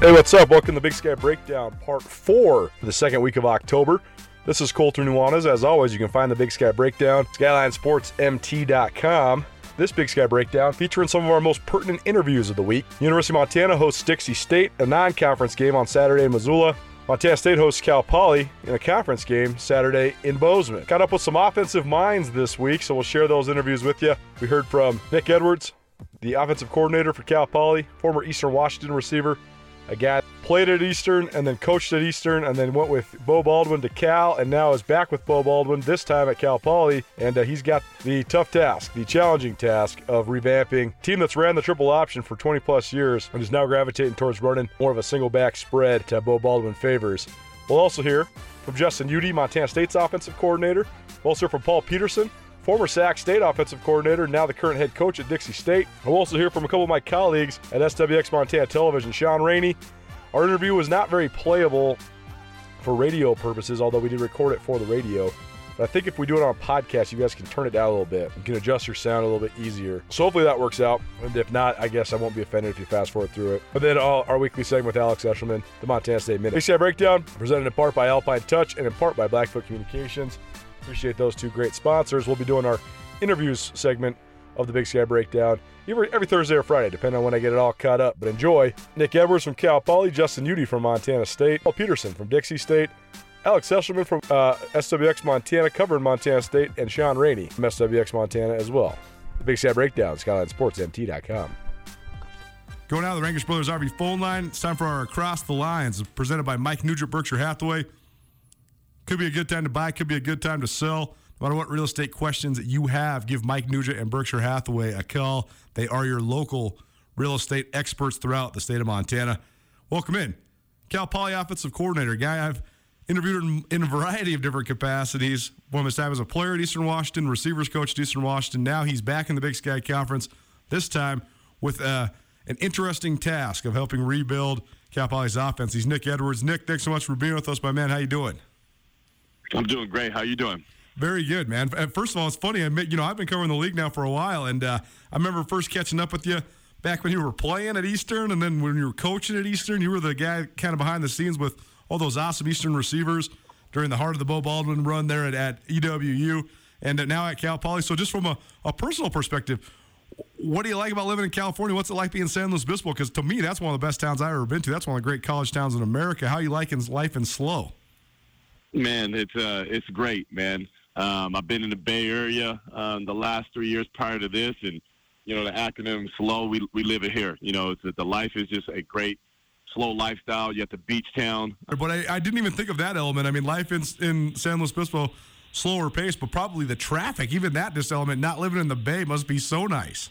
Hey, what's up? Welcome to Big Sky Breakdown, part four for the second week of October. This is Colter Nuanez. As always, you can find the Big Sky Breakdown, SkylineSportsMT.com. This Big Sky Breakdown featuring some of our most pertinent interviews of the week. University of Montana hosts Dixie State, a non conference game on Saturday in Missoula. Montana State hosts Cal Poly in a conference game Saturday in Bozeman. Got up with some offensive minds this week, so we'll share those interviews with you. We heard from Nick Edwards, the offensive coordinator for Cal Poly, former Eastern Washington receiver, a guy played at Eastern and then coached at Eastern and then went with Beau Baldwin to Cal and now is back with Beau Baldwin, this time at Cal Poly. And uh, he's got the tough task, the challenging task of revamping team that's ran the triple option for 20 plus years and is now gravitating towards running more of a single back spread to Beau Baldwin favors. We'll also hear from Justin Udy, Montana State's offensive coordinator. We'll also hear from Paul Peterson, former Sac State offensive coordinator, now the current head coach at Dixie State. We'll also hear from a couple of my colleagues at SWX Montana Television, Sean Rainey. Our interview was not very playable for radio purposes, although we did record it for the radio. But I think if we do it on a podcast, you guys can turn it down a little bit. You can adjust your sound a little bit easier. So hopefully that works out. And if not, I guess I won't be offended if you fast forward through it. But then uh, our weekly segment with Alex Eshelman, the Montana State Minute. ACI Breakdown, presented in part by Alpine Touch and in part by Blackfoot Communications. Appreciate those two great sponsors. We'll be doing our interviews segment of the Big Sky Breakdown every, every Thursday or Friday, depending on when I get it all caught up. But enjoy. Nick Edwards from Cal Poly, Justin Udy from Montana State, Paul Peterson from Dixie State, Alex Eshelman from uh, SWX Montana, covering Montana State, and Sean Rainey from SWX Montana as well. The Big Sky Breakdown, SkylineSportsMT.com. Going out of the Rangitsch Brothers RV phone line. It's time for our Across the Lines, presented by Mike Nugent, Berkshire Hathaway. Could be a good time to buy, could be a good time to sell. No matter what real estate questions that you have, give Mike Nugent and Berkshire Hathaway a call. They are your local real estate experts throughout the state of Montana. Welcome in. Cal Poly offensive coordinator, guy I've interviewed in, in a variety of different capacities. One of his time as a player at Eastern Washington, receivers coach at Eastern Washington. Now he's back in the Big Sky Conference, this time with uh, an interesting task of helping rebuild Cal Poly's offense. He's Nick Edwards. Nick, thanks so much for being with us, my man. How you doing? I'm doing great. How you doing? Very good, man. First of all, it's funny. I you know, I've been covering the league now for a while, and uh, I remember first catching up with you back when you were playing at Eastern, and then when you were coaching at Eastern, you were the guy kind of behind the scenes with all those awesome Eastern receivers during the heart of the Beau Baldwin run there at, at EWU, and now at Cal Poly. So, just from a, a personal perspective, what do you like about living in California? What's it like being in San Luis Obispo? Because to me, that's one of the best towns I've ever been to. That's one of the great college towns in America. How you liking life in SLO? Man, it's uh, it's great, man. Um, I've been in the Bay Area um, the last three years prior to this, and you know the acronym SLOW. We we live it here. You know, it's, the life is just a great slow lifestyle. You have the beach town. But I, I didn't even think of that element. I mean, life in in San Luis Obispo, slower pace, but probably the traffic. Even that this element, not living in the Bay, must be so nice.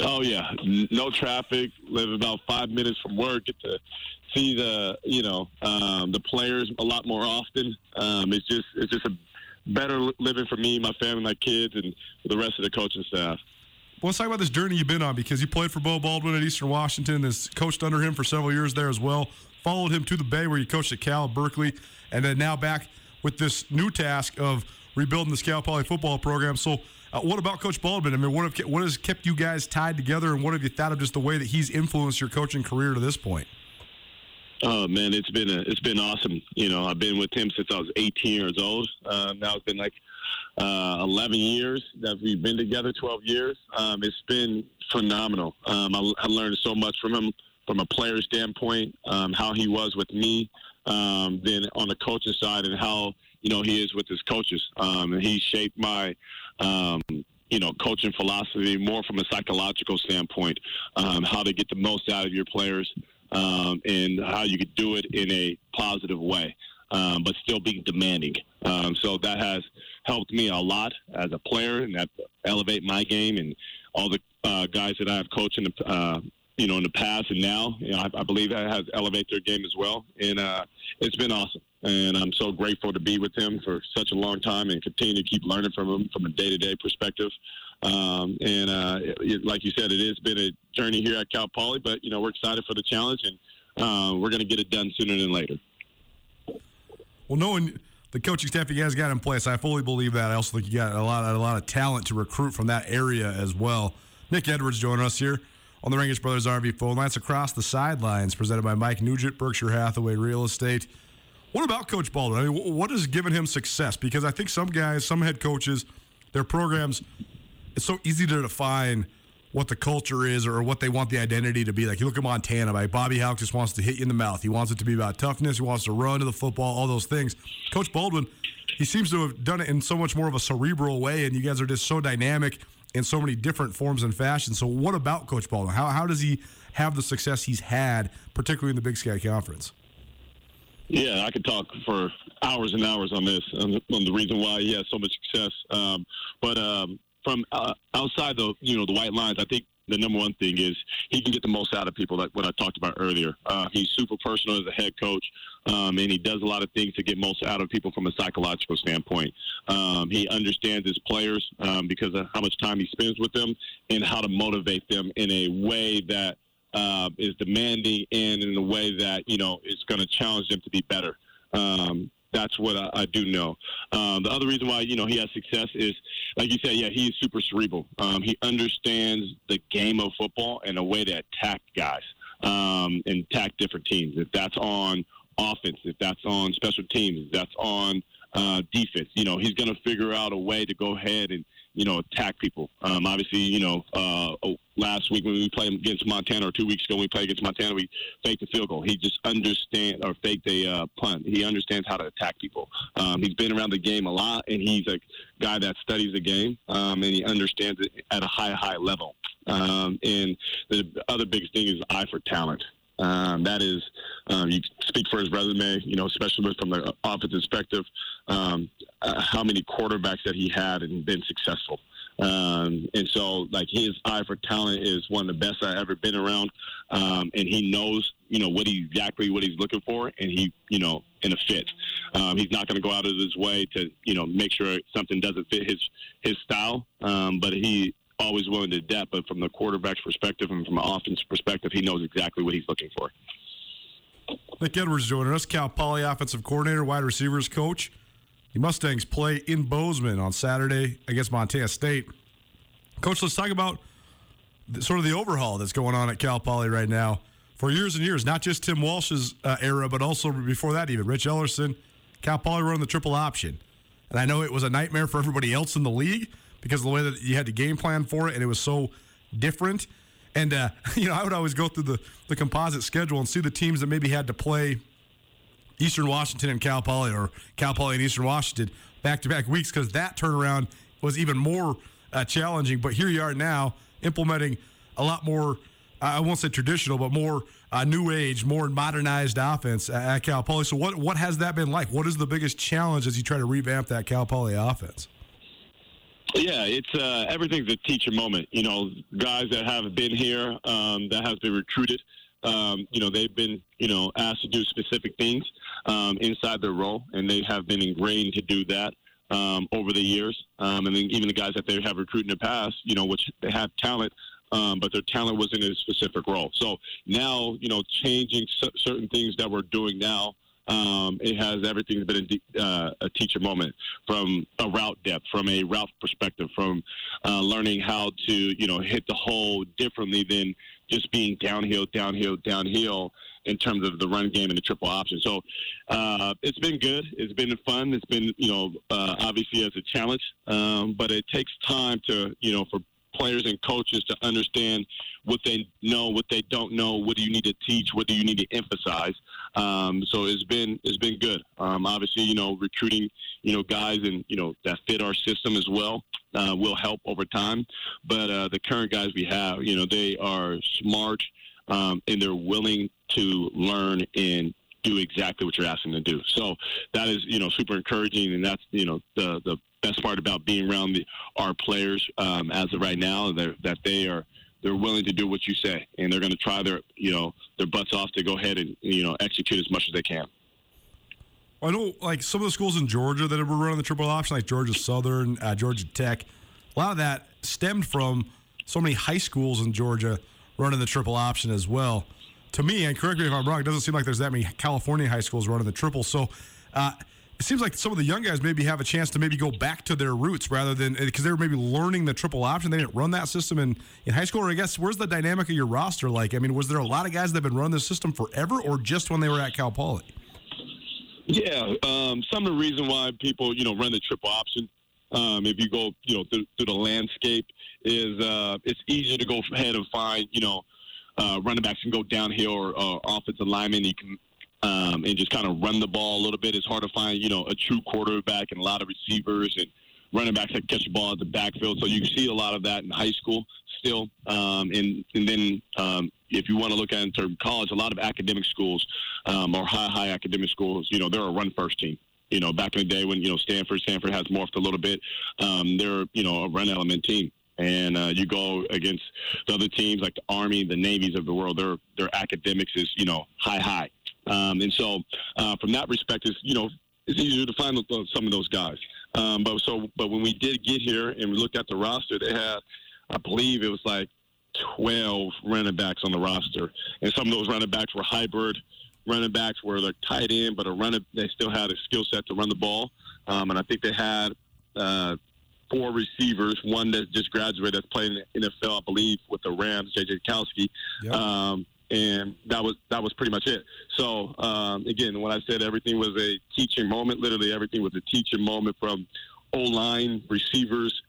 Oh yeah, no traffic. Live about five minutes from work. Get to see the you know um, the players a lot more often. Um, it's just it's just a better living for me, my family, my kids, and the rest of the coaching staff. Well, let's talk about this journey you've been on because you played for Beau Baldwin at Eastern Washington, has coached under him for several years there as well. Followed him to the Bay where you coached at Cal, Berkeley, and then now back with this new task of rebuilding the Cal Poly football program. So, uh, what about Coach Baldwin? I mean, what have what has kept you guys tied together, and what have you thought of just the way that he's influenced your coaching career to this point? Oh man, it's been a, it's been awesome. You know, I've been with him since I was 18 years old. Uh, now it's been like uh, 11 years that we've been together, 12 years. Um, it's been phenomenal. Um, I, I, learned so much from him from a player standpoint, um, how he was with me, um, then on the coaching side, and how you know he is with his coaches. Um, and he shaped my you know, coaching philosophy more from a psychological standpoint, um, how to get the most out of your players, um, and how you could do it in a positive way, um, but still being demanding. Um, so that has helped me a lot as a player, and that elevate my game and all the uh, guys that I've coached in the uh, you know in the past and now. You know, I, I believe that has elevated their game as well, and uh, it's been awesome. And I'm so grateful to be with him for such a long time and continue to keep learning from him from a day-to-day perspective. Um, and uh, it, like you said, it has been a journey here at Cal Poly, but you know we're excited for the challenge, and uh, we're going to get it done sooner than later. Well, knowing the coaching staff you guys got in place, I fully believe that. I also think you got a lot, a lot of talent to recruit from that area as well. Nick Edwards joining us here. on the Rangitsch Brothers RV phone lines across the sidelines, presented by Mike Nugent, Berkshire Hathaway Real Estate. What about Coach Baldwin? I mean, what has given him success? Because I think some guys, some head coaches, their programs, it's so easy to define what the culture is or what they want the identity to be. Like you look at Montana, like Bobby Hauck just wants to hit you in the mouth. He wants it to be about toughness. He wants to run to the football, all those things. Coach Baldwin, he seems to have done it in so much more of a cerebral way, and you guys are just so dynamic in so many different forms and fashions. So, what about Coach Baldwin? How, how does he have the success he's had, particularly in the Big Sky Conference? Yeah, I could talk for hours and hours on this, on the, on the reason why he has so much success. Um, but um, from uh, outside the you know the white lines, I think the number one thing is he can get the most out of people, like what I talked about earlier. Uh, he's super personal as a head coach, um, and he does a lot of things to get most out of people from a psychological standpoint. Um, he understands his players um, because of how much time he spends with them and how to motivate them in a way that uh, is demanding and in a way that you know is going to challenge them to be better. Um, that's what I, I do know. Um, the other reason why you know he has success is, like you said, yeah, he's super cerebral. Um, he understands the game of football and a way to attack guys um, and attack different teams. If that's on offense, if that's on special teams, if that's on uh, defense, you know, he's going to figure out a way to go ahead and you know, attack people. Um, obviously, you know, uh, oh, last week when we played against Montana, or two weeks ago when we played against Montana, we faked a field goal. He just understands, or faked a uh, punt. He understands how to attack people. Um, he's been around the game a lot, and he's a guy that studies the game, um, and he understands it at a high, high level. Um, and the other biggest thing is eye for talent. Um, that is, um, you speak for his resume, you know, especially from the offensive perspective, um, uh, how many quarterbacks that he had and been successful. Um, and so, like, his eye for talent is one of the best I've ever been around. Um, and he knows, you know, what he exactly what he's looking for, and he, you know, in a fit. Um, he's not going to go out of his way to, you know, make sure something doesn't fit his his style. Um, but he always willing to adapt, but from the quarterback's perspective and from an offense perspective, he knows exactly what he's looking for. Nick Edwards joining us, Cal Poly offensive coordinator, wide receivers coach. The Mustangs play in Bozeman on Saturday against Montana State. Coach, let's talk about sort of the overhaul that's going on at Cal Poly right now. For years and years, not just Tim Walsh's uh, era, but also before that, even Rich Ellerson, Cal Poly run the triple option. And I know it was a nightmare for everybody else in the league because the way that you had to game plan for it, and it was so different. And uh, you know, I would always go through the the composite schedule and see the teams that maybe had to play Eastern Washington and Cal Poly, or Cal Poly and Eastern Washington back to back weeks, because that turnaround was even more uh, challenging. But here you are now implementing a lot more. I won't say traditional, but more uh, new age, more modernized offense at Cal Poly. So, what what has that been like? What is the biggest challenge as you try to revamp that Cal Poly offense? Yeah, it's uh, everything's a teacher moment. You know, guys that have been here, um, that have been recruited, um, you know, they've been, you know, asked to do specific things um, inside their role, and they have been ingrained to do that um, over the years. Um, and then even the guys that they have recruited in the past, you know, which they have talent, um, but their talent was in a specific role. So now, you know, changing certain things that we're doing now um, it has everything been a, uh, a, teacher moment from a route depth, from a route perspective, from uh, learning how to you know hit the hole differently than just being downhill, downhill, downhill in terms of the run game and the triple option. So uh, it's been good. It's been fun. It's been you know uh, obviously as a challenge, um, but it takes time to you know for players and coaches to understand what they know, what they don't know, what do you need to teach, what do you need to emphasize. Um, so it's been it's been good. Um, obviously, you know, recruiting you know guys and you know that fit our system as well uh, will help over time. But uh, the current guys we have, you know, they are smart um, and they're willing to learn and do exactly what you're asking them to do. So that is, you know, super encouraging, and that's, you know, the the best part about being around the, our players um, as of right now that they are they're willing to do what you say, and they're going to try their you know their butts off to go ahead and you know execute as much as they can. I know, like some of the schools in Georgia that were running the triple option, like Georgia Southern, uh, Georgia Tech. A lot of that stemmed from so many high schools in Georgia running the triple option as well. To me, and correct me if I'm wrong, it doesn't seem like there's that many California high schools running the triple. So, uh, it seems like some of the young guys maybe have a chance to maybe go back to their roots rather than because they were maybe learning the triple option. They didn't run that system in, in high school. Or I guess where's the dynamic of your roster like? I mean, was there a lot of guys that have been running this system forever, or just when they were at Cal Poly? Yeah, um, some of the reason why people you know run the triple option. Um, if you go you know through, through the landscape, is uh, it's easier to go ahead and find you know uh, running backs can go downhill or uh, offensive linemen. You can um, and just kind of run the ball a little bit. It's hard to find, you know, a true quarterback and a lot of receivers and running backs that catch the ball at the backfield. So you see a lot of that in high school still. Um, and and then um, if you want to look at it in terms of college, a lot of academic schools um, or high high academic schools, you know, they're a run first team. You know, back in the day when you know Stanford, Stanford has morphed a little bit. Um, they're you know a run element team and uh, you go against the other teams like the Army, the Navies of the world. Their their academics is you know high high, um, and so uh, from that respect, perspective, you know it's easier to find some of those guys. Um, but so but when we did get here and we looked at the roster, they had I believe it was like 12 running backs on the roster, and some of those running backs were hybrid running backs where they're tight end, but a running they still had a skill set to run the ball, um, and I think they had. Uh, four receivers, one that just graduated that's playing in the NFL, I believe, with the Rams, JJ Koski. Yep. Um, and that was that was pretty much it. So um, again, when I said everything was a teaching moment, literally everything was a teaching moment from O line, receivers,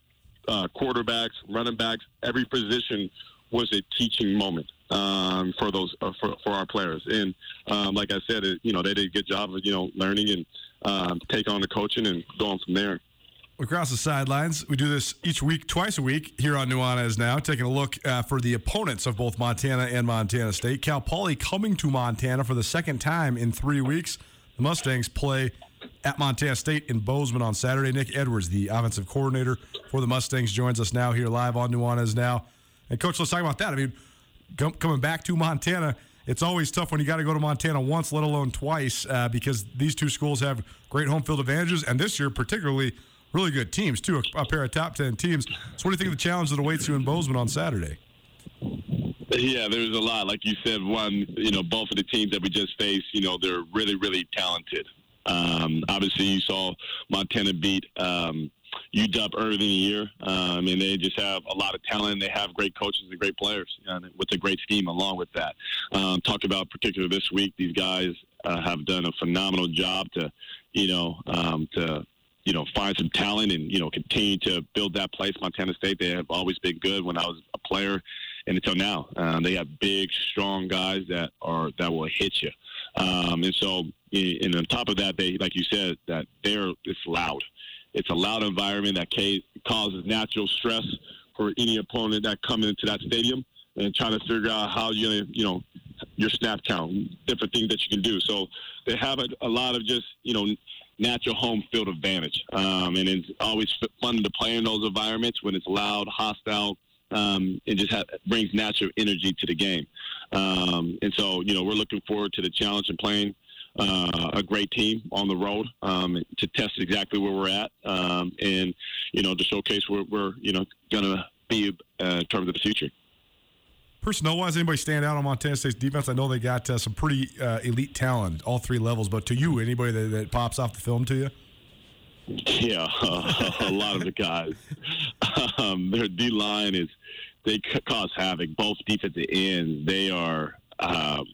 uh, quarterbacks, running backs. Every position was a teaching moment um, for those uh, for, for our players. And um, like I said, it, you know, they did a good job of you know learning and um, take on the coaching and going from there across the sidelines. We do this each week, twice a week here on Nuanez Now, taking a look uh, for the opponents of both Montana and Montana State. Cal Poly coming to Montana for the second time in three weeks. The Mustangs play at Montana State in Bozeman on Saturday. Nick Edwards, the offensive coordinator for the Mustangs, joins us now here live on Nuanez Now. And, Coach, let's talk about that. I mean, coming back to Montana, it's always tough when you got to go to Montana once, let alone twice, uh, because these two schools have great home field advantages. And this year, particularly, really good teams too, a, a pair of top ten teams. So, what do you think of the challenge that awaits you in Bozeman on Saturday? Yeah, there's a lot. Like you said, one, you know, both of the teams that we just faced, you know, they're really, really talented. Um, obviously, you saw Montana beat um, UW early in the year, um, and they just have a lot of talent. They have great coaches and great players with a great scheme along with that. Um, talk about particularly this week, these guys uh, have done a phenomenal job to, you know, um, to you know, find some talent and, you know, continue to build that place. Montana State, they have always been good when I was a player and until now. Um, they have big, strong guys that are, that will hit you. Um, and so, and on top of that, they, like you said, that they're, it's loud. It's a loud environment that causes natural stress for any opponent that comes into that stadium and trying to figure out how you you know your snap count, different things that you can do. So they have a, a lot of just you know natural home field advantage. Um, and it's always fun to play in those environments when it's loud, hostile, um, and just brings natural energy to the game. Um, and so, you know, we're looking forward to the challenge and playing uh, a great team on the road um, to test exactly where we're at um, and, you know, to showcase where we're, you know, going to be uh, in terms of the future. Personnel wise, anybody stand out on Montana State's defense? I know they got uh, some pretty uh, elite talent, all three levels. But to you, anybody that, that pops off the film to you? Yeah, uh, a lot of the guys. Um, their D line is they cause havoc. Both defensive ends, they are um,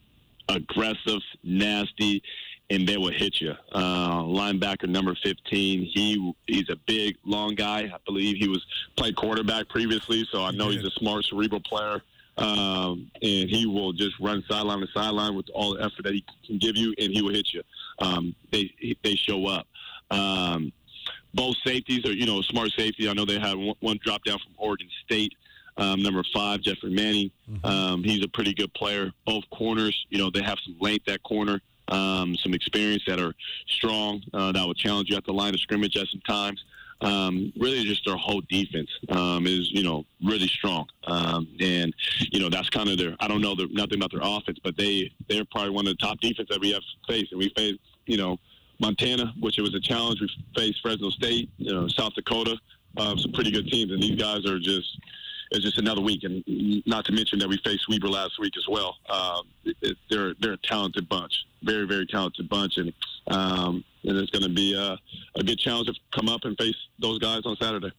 aggressive, nasty, and they will hit you. Uh, linebacker number 15, he he's a big, long guy. I believe he was played quarterback previously, so I know he's a smart, cerebral player um, and he will just run sideline to sideline with all the effort that he can give you, and he will hit you. Um, they they show up. Um, both safeties are you know smart safety. I know they have one, one drop down from Oregon State. Um, number five, Jeffrey Manning. Mm-hmm. Um, he's a pretty good player. Both corners, you know, they have some length at corner, um, some experience that are strong uh, that will challenge you at the line of scrimmage at some times um, really just their whole defense um, is you know really strong, um, and you know that's kind of their. I don't know their, nothing about their offense, but they they're probably one of the top defense that we have faced, and we faced you know Montana, which it was a challenge. We faced Fresno State, you know South Dakota, uh, some pretty good teams, and these guys are just it's just another week, and not to mention that we faced Weber last week as well. Uh, it, it, they're they're a talented bunch, very very talented bunch, and um, and it's going to be a, a good challenge to come up and face those guys on Saturday.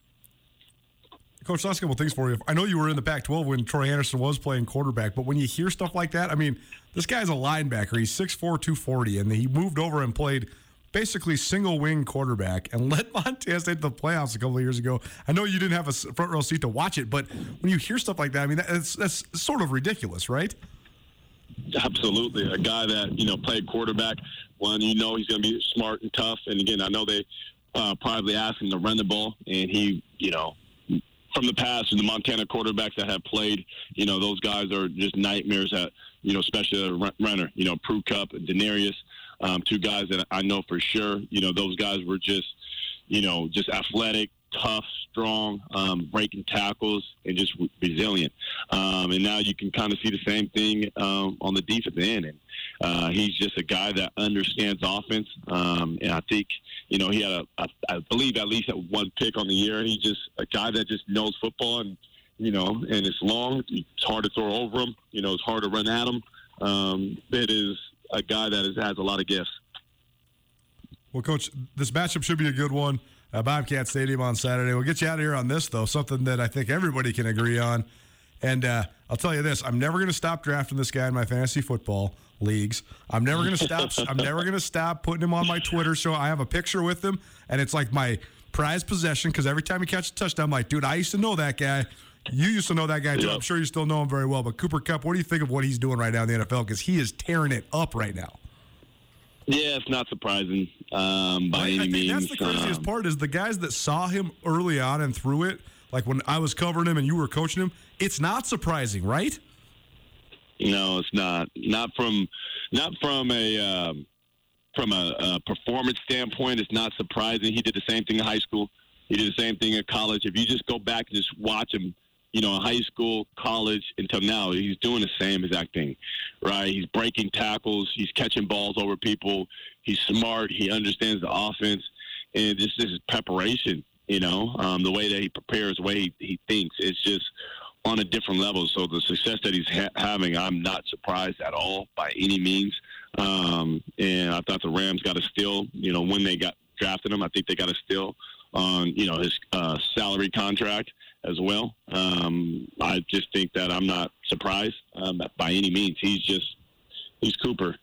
Coach, last couple things for you. I know you were in the Pac-12 when Troy Andersen was playing quarterback, but when you hear stuff like that, I mean, this guy's a linebacker. He's 6'4", 240, and he moved over and played basically single wing quarterback and led Montana State to the playoffs a couple of years ago. I know you didn't have a front row seat to watch it, but when you hear stuff like that, I mean, that's, that's sort of ridiculous, right? Absolutely. A guy that, you know, played quarterback, one, you know he's going to be smart and tough. And again, I know they uh, probably asked him to run the ball, and he, you know, from the past, the Montana quarterbacks that have played, you know, those guys are just nightmares at, you know, especially a runner, you know, Prue Cup, DeNarius, um, two guys that I know for sure, you know, those guys were just, you know, just athletic, tough, strong, um, breaking tackles, and just resilient. Um, and now you can kind of see the same thing um, on the defensive end. And uh, he's just a guy that understands offense. Um, and I think, you know, he had, a, I believe, at least one pick on the year. He's just a guy that just knows football and, you know, and it's long. It's hard to throw over him. You know, it's hard to run at him. Um, it is a guy that is, has a lot of gifts. Well, Coach, this matchup should be a good one uh, Bobcat Stadium on Saturday. We'll get you out of here on this, though, something that I think everybody can agree on. And uh, I'll tell you this: I'm never going to stop drafting this guy in my fantasy football leagues. I'm never going to stop. I'm never going to stop putting him on my Twitter. So I have a picture with him, and it's like my prized possession because every time he catches a touchdown, I'm like, dude, I used to know that guy. You used to know that guy too. Yep. I'm sure you still know him very well. But Cooper Kupp, what do you think of what he's doing right now in the NFL? Because he is tearing it up right now. Yeah, it's not surprising um, by I, any I means. That's the craziest um, part is the guys that saw him early on and through it. Like when I was covering him and you were coaching him, it's not surprising, right? No, it's not. Not from, not from a um, from a, a performance standpoint. It's not surprising. He did the same thing in high school. He did the same thing in college. If you just go back and just watch him you know, high school, college, until now, he's doing the same exact thing, right? He's breaking tackles, he's catching balls over people, he's smart, he understands the offense, and just this is preparation, you know, um, the way that he prepares, the way he, he thinks, it's just on a different level. So the success that he's ha- having, I'm not surprised at all by any means. Um, and I thought the Rams got a steal, you know, when they got drafted him, I think they got a steal on, you know, his uh, salary contract as well. Um, I just think that I'm not surprised um, by any means. He's just he's Cooper.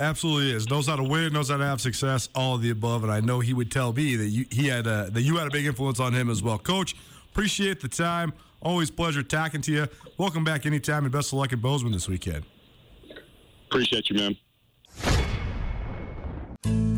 Absolutely is. Knows how to win, knows how to have success, all of the above. And I know he would tell me that you, he had a, that you had a big influence on him as well. Coach, appreciate the time. Always pleasure talking to you. Welcome back anytime, and best of luck in Bozeman this weekend. Appreciate you, man.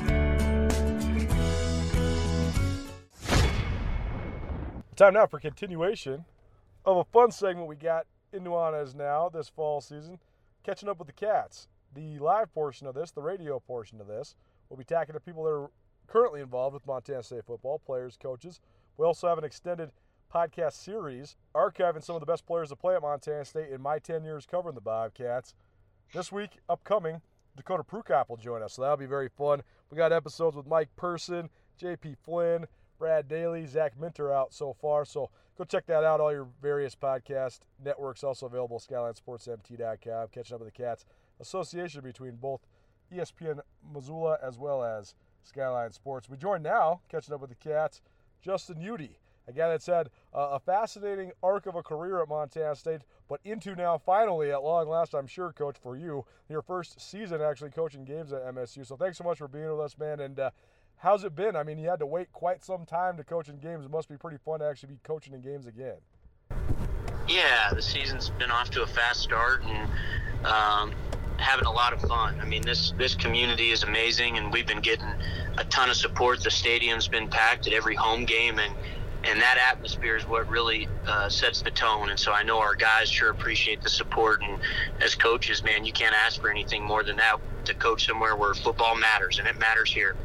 Time now for continuation of a fun segment we got in Nuanez now this fall season, catching up with the Cats. The live portion of this, the radio portion of this, we'll be talking to people that are currently involved with Montana State football, players, coaches. We also have an extended podcast series archiving some of the best players to play at Montana State in my 10 years covering the Bobcats. This week, upcoming, Dakota Prukop will join us, so that'll be very fun. We got episodes with Mike Person, JP Flynn, Brad Daly, Zach Minter out so far. So go check that out. All your various podcast networks also available. SkylineSportsMT.com. Catching up with the Cats. Association between both ESPN Missoula as well as Skyline Sports. We join now, catching up with the Cats, Justin Udy, a guy had uh, a fascinating arc of a career at Montana State, but into now finally at long last, I'm sure, Coach, for you, your first season actually coaching games at MSU. So thanks so much for being with us, man. And uh, how's it been? I mean, you had to wait quite some time to coach in games. It must be pretty fun to actually be coaching in games again. Yeah, the season's been off to a fast start and um, having a lot of fun. I mean, this this community is amazing, and we've been getting a ton of support. The stadium's been packed at every home game, and and that atmosphere is what really uh, sets the tone. And so I know our guys sure appreciate the support. And as coaches, man, you can't ask for anything more than that to coach somewhere where football matters, and it matters here.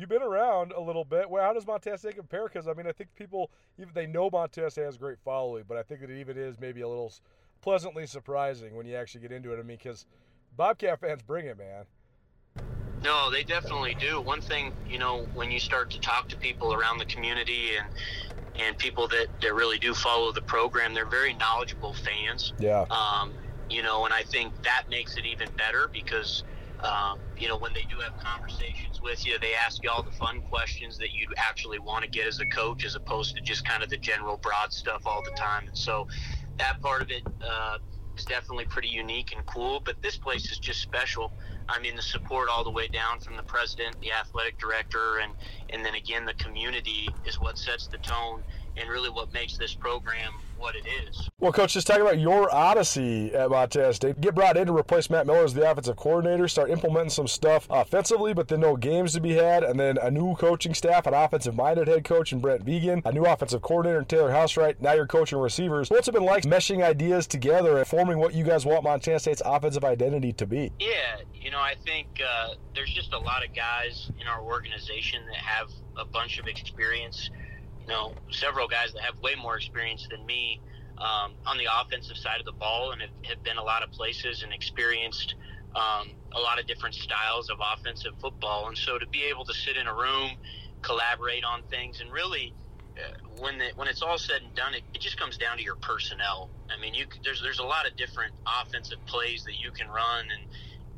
You've been around a little bit. Well, how does State compare? Because I mean, I think people even they know State has great following, but I think that it even is maybe a little pleasantly surprising when you actually get into it. I mean, because Bobcat fans bring it, man. No, they definitely do. One thing, you know, when you start to talk to people around the community and and people that, that really do follow the program, they're very knowledgeable fans. Yeah. Um, you know, and I think that makes it even better because, um, you know, when they do have conversations with you, they ask you all the fun questions that you actually want to get as a coach, as opposed to just kind of the general broad stuff all the time. And so, that part of it uh, is definitely pretty unique and cool. But this place is just special. I mean, the support all the way down from the president, the athletic director, and and then again the community is what sets the tone and really what makes this program what it is. Well, Coach, just talking about your odyssey at Montana State. Get brought in to replace Matt Miller as the offensive coordinator, start implementing some stuff offensively, but then no games to be had, and then a new coaching staff, an offensive minded head coach and Brent Vigen, a new offensive coordinator and Taylor Housewright. Now you're coaching receivers. What's it been like meshing ideas together and forming what you guys want Montana State's offensive identity to be? Yeah, you know, I think uh, there's just a lot of guys in our organization that have a bunch of experience know, several guys that have way more experience than me um, on the offensive side of the ball and have, have been a lot of places and experienced um, a lot of different styles of offensive football. And so to be able to sit in a room, collaborate on things, and really, uh, when the, when it's all said and done, it, it just comes down to your personnel. I mean, you there's there's a lot of different offensive plays that you can run and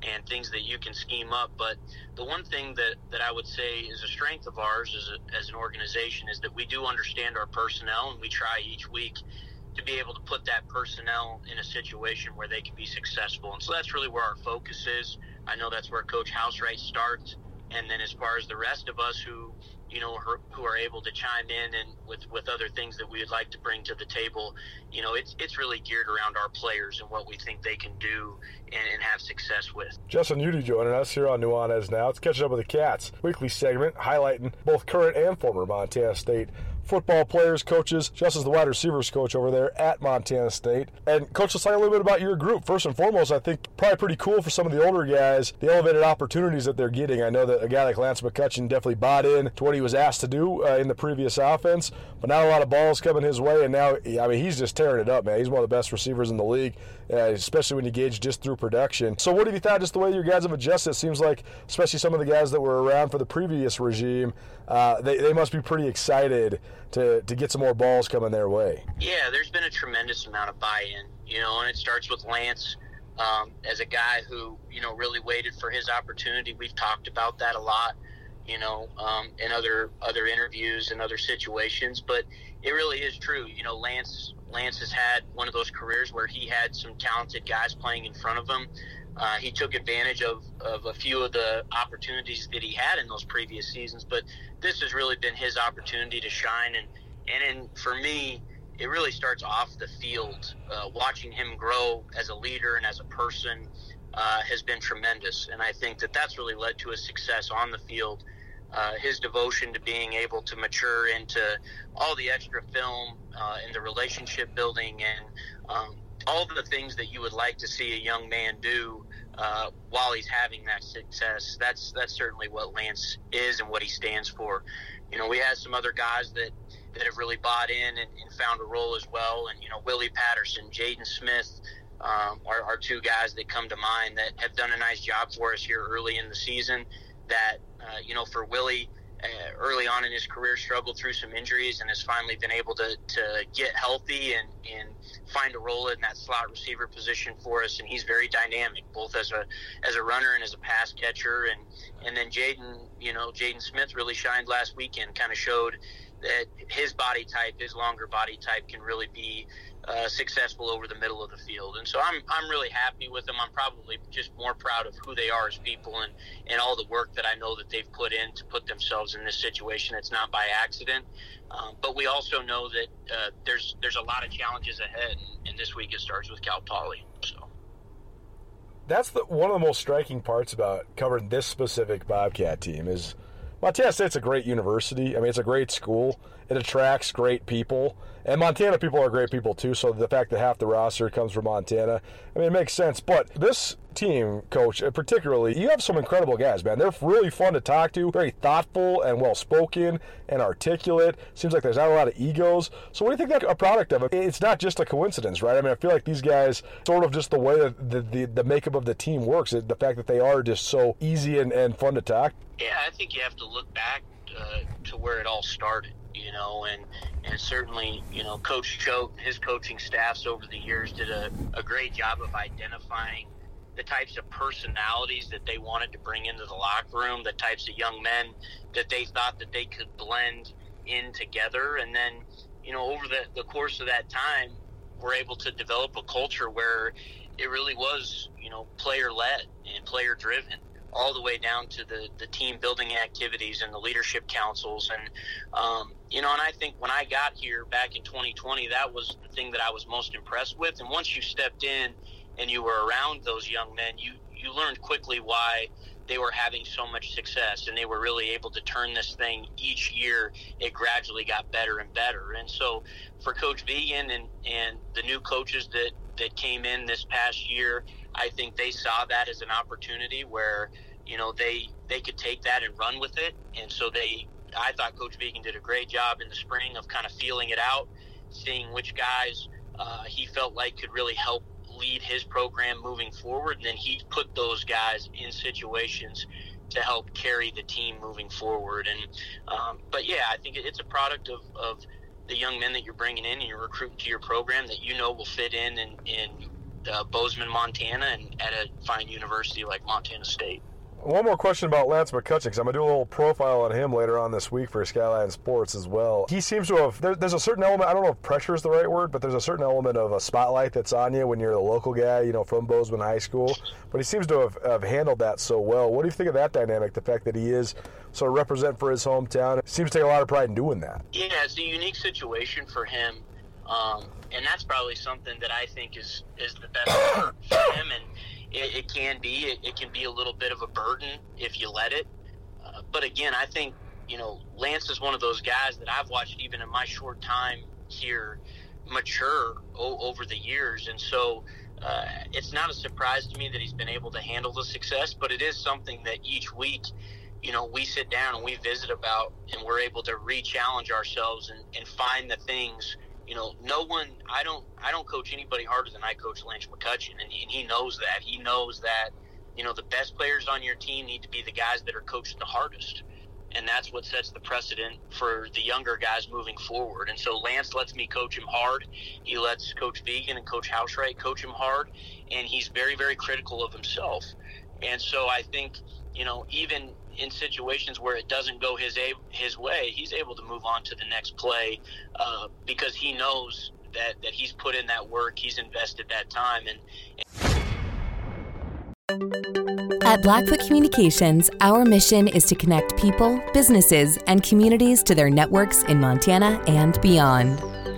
and things that you can scheme up. But the one thing that, that I would say is a strength of ours as, a, as an organization is that we do understand our personnel and we try each week to be able to put that personnel in a situation where they can be successful. And so that's really where our focus is. I know that's where Coach Housewright starts. And then as far as the rest of us who you know, who are able to chime in and with, with other things that we would like to bring to the table. You know, it's it's really geared around our players and what we think they can do and, and have success with. Justin Udy joining us here on Nuanez Now. Let's catch up with the Cats weekly segment highlighting both current and former Montana State football players, coaches. Just as the wide receivers coach over there at Montana State. And coach, let's talk a little bit about your group. First and foremost, I think probably pretty cool for some of the older guys, the elevated opportunities that they're getting. I know that a guy like Lance McCutcheon definitely bought in to what he was asked to do uh, in the previous offense, but not a lot of balls coming his way. And now, I mean, he's just tearing it up, man. He's one of the best receivers in the league, uh, especially when you gauge just through production. So, what have you thought just the way your guys have adjusted? It seems like, especially some of the guys that were around for the previous regime, uh, they, they must be pretty excited to, to get some more balls coming their way. Yeah, there's been a tremendous amount of buy-in, you know, and it starts with Lance um, as a guy who, you know, really waited for his opportunity. We've talked about that a lot, you know, um, in other other interviews and other situations, but it really is true. You know, Lance Lance has had one of those careers where he had some talented guys playing in front of him. Uh, he took advantage of, of a few of the opportunities that he had in those previous seasons, but this has really been his opportunity to shine. And, and in, for me, it really starts off the field. Uh, watching him grow as a leader and as a person uh, has been tremendous. And I think that that's really led to his success on the field. Uh, his devotion to being able to mature into all the extra film uh, and the relationship building and um, all the things that you would like to see a young man do uh, while he's having that success. That's that's certainly what Lance is and what he stands for. You know, we had some other guys that that have really bought in and, and found a role as well. And you know, Willie Patterson, Jaden Smith. Um, are, are two guys that come to mind that have done a nice job for us here early in the season. That uh, you know, for Willie, uh, early on in his career struggled through some injuries and has finally been able to, to get healthy and, and find a role in that slot receiver position for us. And he's very dynamic, both as a as a runner and as a pass catcher. And and then Jaden, you know, Jaden Smith really shined last weekend. Kind of showed that his body type, his longer body type, can really be uh, successful over the middle of the field. And so I'm, I'm really happy with them. I'm probably just more proud of who they are as people and, and all the work that I know that they've put in to put themselves in this situation. It's not by accident. Um, but we also know that uh, there's there's a lot of challenges ahead, and, and this week it starts with Cal Poly. So that's the one of the most striking parts about covering this specific Bobcat team is Montana State's a great university. I mean, it's a great school, it attracts great people. And Montana people are great people too. So the fact that half the roster comes from Montana, I mean, it makes sense. But this team, coach, particularly, you have some incredible guys, man. They're really fun to talk to, very thoughtful and well spoken and articulate. Seems like there's not a lot of egos. So what do you think that's a product of? It's not just a coincidence, right? I mean, I feel like these guys, sort of just the way that the, the, the makeup of the team works, the fact that they are just so easy and, and fun to talk. Yeah, I think you have to look back uh, to where it all started you know, and and certainly, you know, Coach Choate, and his coaching staffs over the years did a, a great job of identifying the types of personalities that they wanted to bring into the locker room, the types of young men that they thought that they could blend in together, and then, you know, over the, the course of that time, we're able to develop a culture where it really was, you know, player led and player driven all the way down to the, the team building activities and the leadership councils. And, um, you know, and I think when I got here back in 2020, that was the thing that I was most impressed with. And once you stepped in and you were around those young men, you, you learned quickly why they were having so much success and they were really able to turn this thing each year it gradually got better and better and so for coach Vigen and and the new coaches that that came in this past year I think they saw that as an opportunity where you know they they could take that and run with it, and so they. I thought Coach Vigen did a great job in the spring of kind of feeling it out, seeing which guys uh, he felt like could really help lead his program moving forward, and then he put those guys in situations to help carry the team moving forward. And um, but yeah, I think it's a product of, of the young men that you're bringing in and you're recruiting to your program that you know will fit in and, and uh, Bozeman, Montana, and at a fine university like Montana State. One more question about Lance McCutcheon, because I'm going to do a little profile on him later on this week for Skyline Sports as well. He seems to have, there, there's a certain element, I don't know if pressure is the right word, but there's a certain element of a spotlight that's on you when you're the local guy, you know, from Bozeman High School. But he seems to have, have handled that so well. What do you think of that dynamic, the fact that he is sort of represent for his hometown? Seems to take a lot of pride in doing that. Yeah, it's a unique situation for him. Um, and that's probably something that I think is is the best for him. And it, it can be it, it, can be a little bit of a burden if you let it. Uh, but again, I think you know Lance is one of those guys that I've watched even in my short time here mature o- over the years, and so. Uh, it's not a surprise to me that he's been able to handle the success, but it is something that each week, you know, we sit down and we visit about, and we're able to re-challenge ourselves and, and find the things you know, no one. I don't. I don't coach anybody harder than I coach Lance McCutcheon, and he, and he knows that. He knows that. You know, the best players on your team need to be the guys that are coached the hardest, and that's what sets the precedent for the younger guys moving forward. And so Lance lets me coach him hard. He lets Coach Vigen and Coach Housewright coach him hard, and he's very, very critical of himself. And so I think you know, even in situations where it doesn't go his a- his way, he's able to move on to the next play uh, because he knows that that he's put in that work, he's invested that time, and, and at Blackfoot Communications, our mission is to connect people, businesses, and communities to their networks in Montana and beyond.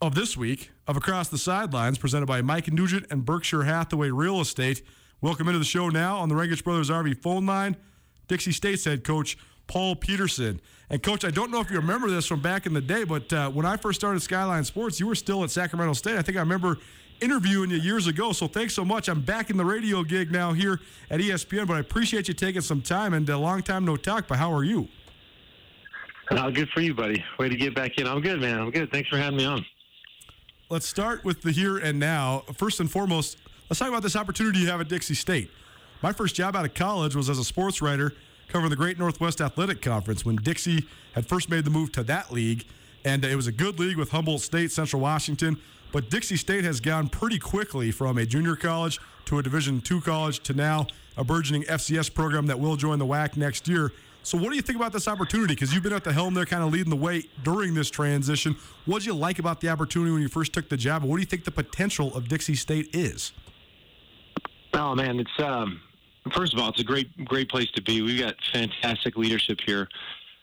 of this week of Across the Sidelines, presented by Mike Nugent and Berkshire Hathaway Real Estate. Welcome into the show now on the Rangitsch Brothers RV phone line, Dixie State's head coach, Paul Peterson. And, Coach, I don't know if you remember this from back in the day, but uh, when I first started Skyline Sports, you were still at Sacramento State. I think I remember interviewing you years ago. So thanks so much. I'm back in the radio gig now here at ESPN, but I appreciate you taking some time and a long time no talk. But how are you? Oh, good for you, buddy. Way to get back in. I'm good, man. I'm good. Thanks for having me on let's start with the here and now. First and foremost, let's talk about this opportunity you have at Dixie State. My first job out of college was as a sports writer covering the Great Northwest Athletic Conference when Dixie had first made the move to that league. And it was a good league with Humboldt State, Central Washington. But Dixie State has gone pretty quickly from a junior college to a Division II college to now a burgeoning FCS program that will join the WAC next year. So, what do you think about this opportunity? Because you've been at the helm there, kind of leading the way during this transition. What did you like about the opportunity when you first took the job? what do you think the potential of Dixie State is? Oh man, it's um, first of all, it's a great great place to be. We've got fantastic leadership here.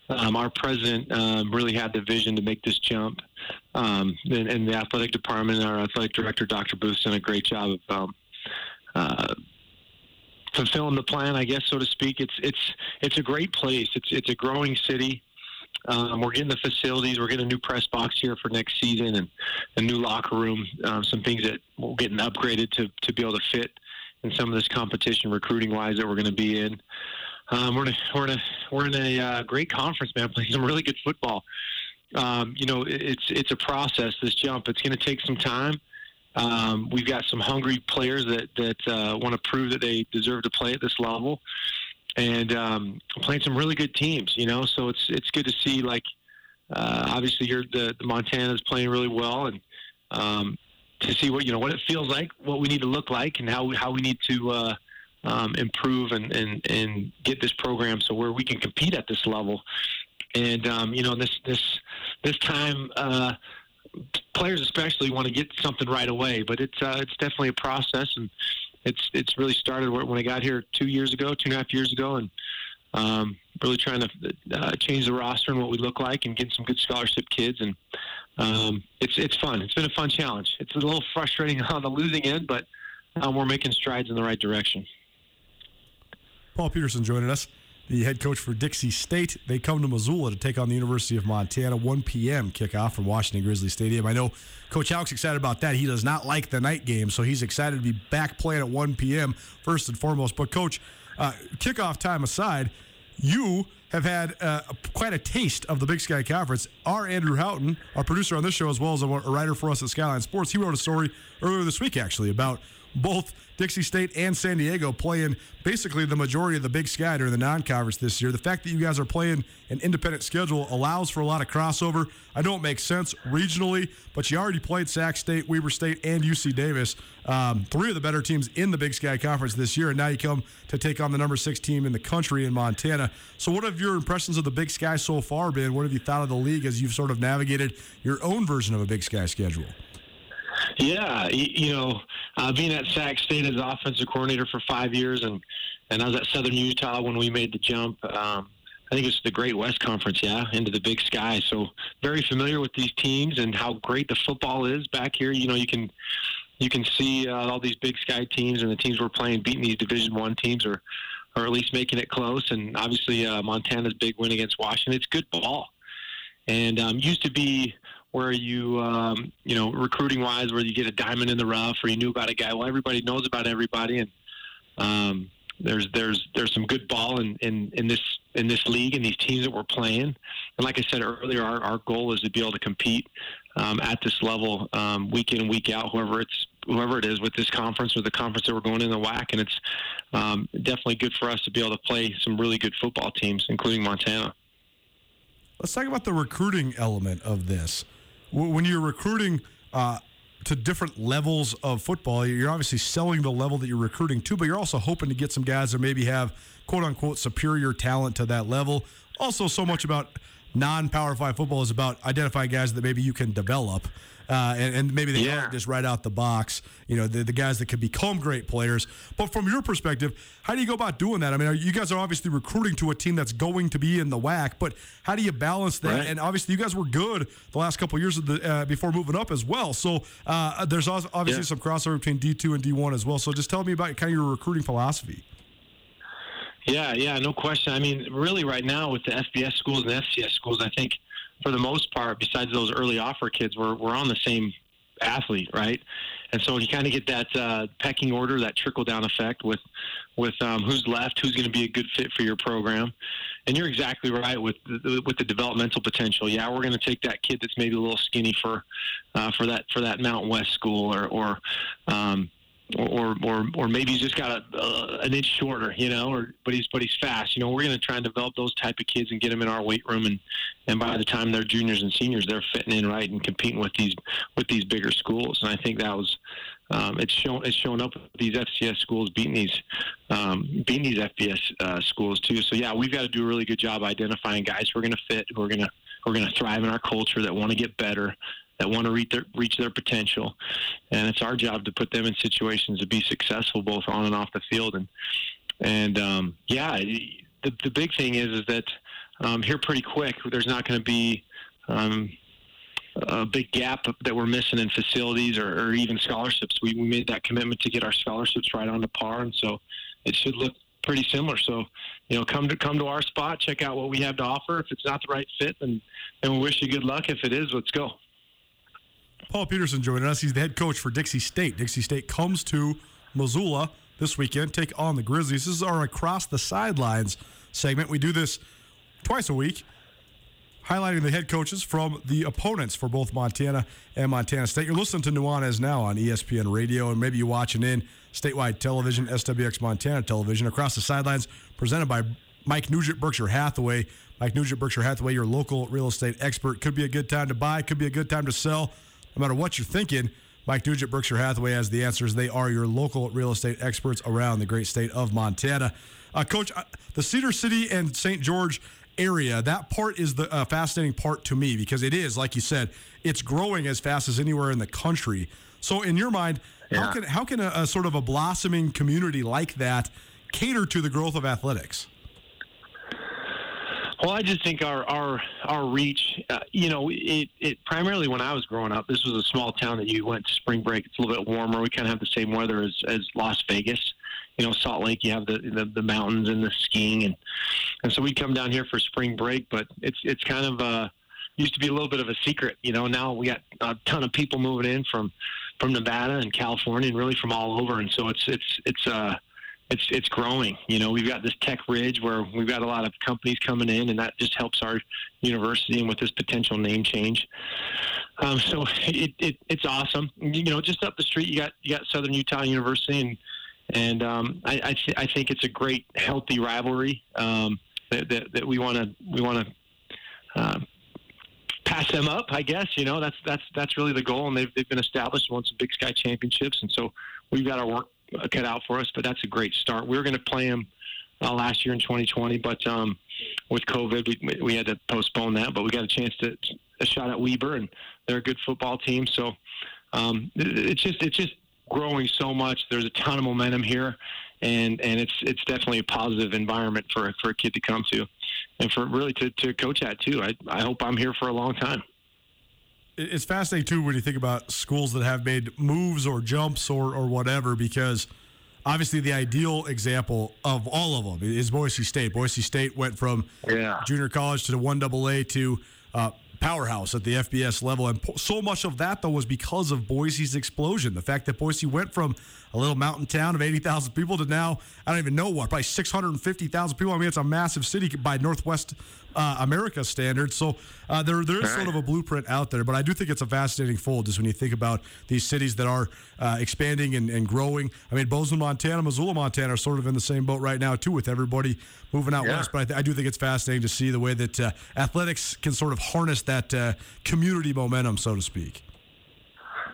Um, our president um, really had the vision to make this jump, um, and, and, the athletic department, and our athletic director, Dr. Boothe, done a great job of um, uh, fulfilling the plan, I guess, so to speak. It's it's it's a great place. It's it's a growing city. Um, we're getting the facilities. We're getting a new press box here for next season and a new locker room. Um, some things that we're getting upgraded to to be able to fit in some of this competition, recruiting wise, that we're going to be in. Um, we're in a, we're in a, we're in a uh, great conference, man. Playing some really good football. Um, you know, it, it's it's a process. This jump. It's going to take some time. Um, we've got some hungry players that that uh, want to prove that they deserve to play at this level, and um, playing some really good teams. You know, so it's it's good to see. Like, uh, obviously, you're the, the Montana's playing really well, and um, to see what you know what it feels like, what we need to look like, and how we, how we need to uh, um, improve and, and and get this program so where we can compete at this level. And um, you know, this this this time. Uh, players especially want to get something right away, but it's uh, it's definitely a process, and it's it's really started when I got here two years ago, two and a half years ago, and um, really trying to uh, change the roster and what we look like, and get some good scholarship kids, and um, it's it's fun. It's been a fun challenge. It's a little frustrating on the losing end, but um, we're making strides in the right direction. Paul Peterson joining us the head coach for Dixie State. They come to Missoula to take on the University of Montana. 1 p.m. kickoff from Washington Grizzly Stadium. I know Coach Hauck's excited about that. He does not like the night game, so he's excited to be back playing at 1 p.m. first and foremost. But, Coach, uh, kickoff time aside, you have had uh, quite a taste of the Big Sky Conference. Our Andrew Houghton, our producer on this show, as well as a writer for us at Skyline Sports, he wrote a story earlier this week, actually, about both Dixie State and San Diego playing basically the majority of the Big Sky during the non-conference this year. The fact that you guys are playing an independent schedule allows for a lot of crossover. I know it makes sense regionally, but you already played Sac State, Weber State, and UC Davis, um, three of the better teams in the Big Sky Conference this year, and now you come to take on the number six team in the country in Montana. So, what have your impressions of the Big Sky so far been? What have you thought of the league as you've sort of navigated your own version of a Big Sky schedule? Yeah, you know, uh, being at Sac State as offensive coordinator for five years, and and I was at Southern Utah when we made the jump. Um, I think it's the Great West Conference, yeah, into the Big Sky. So very familiar with these teams and how great the football is back here. You know, you can you can see uh, all these Big Sky teams and the teams we're playing beating these Division One teams, or or at least making it close. And obviously, uh, Montana's big win against Washington. It's good ball, and um, used to be where you, um, you know, recruiting wise, where you get a diamond in the rough, or you knew about a guy. Well, everybody knows about everybody, and um, there's there's there's some good ball in, in, in this in this league and these teams that we're playing. And like I said earlier, our, our goal is to be able to compete um, at this level um, week in week out, whoever it's whoever it is with this conference or the conference that we're going in the WAC And it's um, definitely good for us to be able to play some really good football teams, including Montana. Let's talk about the recruiting element of this when you're recruiting uh, to different levels of football, you're obviously selling the level that you're recruiting to, but you're also hoping to get some guys that maybe have quote unquote superior talent to that level. Also, so much about non Power Five football is about identifying guys that maybe you can develop uh, and, and, maybe they yeah. aren't just right out the box. You know, the, the guys that could become great players. But from your perspective, how do you go about doing that? I mean, you guys are obviously recruiting to a team that's going to be in the WAC, but how do you balance that? Right. And obviously, you guys were good the last couple of years of the, uh, before moving up as well. So uh, there's obviously yeah. some crossover between D2 and D1 as well. So just tell me about kind of your recruiting philosophy. Yeah, yeah, no question. I mean, really, right now with the FBS schools and FCS schools, I think – for the most part, besides those early offer kids, we're, we're on the same athlete, right? And so you kind of get that uh, pecking order, that trickle down effect with with um, who's left, who's going to be a good fit for your program. And you're exactly right with the, with the developmental potential. Yeah, we're going to take that kid that's maybe a little skinny for uh, for that for that Mountain West school or or um, or or or maybe he's just got a, uh, an inch shorter, you know, or but he's but he's fast. You know, we're going to try and develop those type of kids and get them in our weight room, and and by the time they're juniors and seniors, they're fitting in right and competing with these with these bigger schools. And I think that was um, it's shown it's shown up these FCS schools beating these um, beating these FBS uh, schools too. So yeah, we've got to do a really good job identifying guys who are going to fit, who are going to who are going to thrive in our culture, that want to get better, that want to reach their, reach their potential, and it's our job to put them in situations to be successful both on and off the field. And and um, yeah, the the big thing is is that um, here pretty quick, there's not going to be um, a big gap that we're missing in facilities or, or even scholarships. We, we made that commitment to get our scholarships right on the par, and so it should look pretty similar. So, you know, come to come to our spot, check out what we have to offer. If it's not the right fit, then then we wish you good luck. If it is, let's go. Paul Peterson joining us. He's the head coach for Dixie State. Dixie State comes to Missoula this weekend, take on the Grizzlies. This is our across the sidelines segment. We do this twice a week highlighting the head coaches from the opponents for both Montana and Montana State. You're listening to Nuanez now on ESPN Radio, and maybe you're watching in statewide television, SWX Montana television, across the sidelines, presented by Mike Nugent, Berkshire Hathaway. Mike Nugent, Berkshire Hathaway, your local real estate expert. Could be a good time to buy, could be a good time to sell. No matter what you're thinking, Mike Nugent, Berkshire Hathaway has the answers. They are your local real estate experts around the great state of Montana. Uh, Coach, uh, the Cedar City and St. George area, that part is the uh, fascinating part to me because it is, like you said, it's growing as fast as anywhere in the country. So, in your mind, yeah. how can how can a, a, sort of a blossoming community like that cater to the growth of athletics? Well, I just think our our our reach, uh, you know, it, it primarily when I was growing up, this was a small town that you went to spring break. It's a little bit warmer. We kind of have the same weather as as Las Vegas you know Salt Lake, you have the, the the mountains and the skiing, and and so we come down here for spring break. But it's it's kind of uh, used to be a little bit of a secret, you know. Now we got a ton of people moving in from from Nevada and California, and really from all over, and so it's it's it's uh it's it's growing. You know, we've got this tech ridge where we've got a lot of companies coming in, and that just helps our university and with this potential name change. Um, so it, it it's awesome. You know, just up the street, you got you got Southern Utah University, and and um, I I, th- I, think it's a great healthy rivalry um, that, that, that, we want to we want to uh, pass them up. I guess you know that's that's that's really the goal, and they've they've been established, won some Big Sky championships, and so we've got our work cut out for us. But that's a great start. We were going to play them uh, last year in 2020, but um, with COVID, we, we had to postpone that. But we got a chance to a shot at Weber, and they're a good football team. So um, it, it's just it's just growing so much. There's a ton of momentum here, and and it's it's definitely a positive environment for for a kid to come to, and for really to, to coach at too. I I hope I'm here for a long time. It's fascinating too when you think about schools that have made moves or jumps or or whatever because. Obviously, the ideal example of all of them is Boise State. Boise State went from yeah. junior college to the one AA to uh, powerhouse at the FBS level. And so much of that, though, was because of Boise's explosion. The fact that Boise went from a little mountain town of 80,000 people to now, I don't even know what, probably 650,000 people. I mean, it's a massive city by Northwest uh, America standards. So uh, there, there is sort of a blueprint out there. But I do think it's a fascinating fold just when you think about these cities that are uh, expanding and, and, growing. I mean, Bozeman, Montana, Missoula, Montana are sort of in the same boat right now, too, with everybody moving out yeah. west. But I, th- I, do think it's fascinating to see the way that uh, athletics can sort of harness that uh, community momentum, so to speak.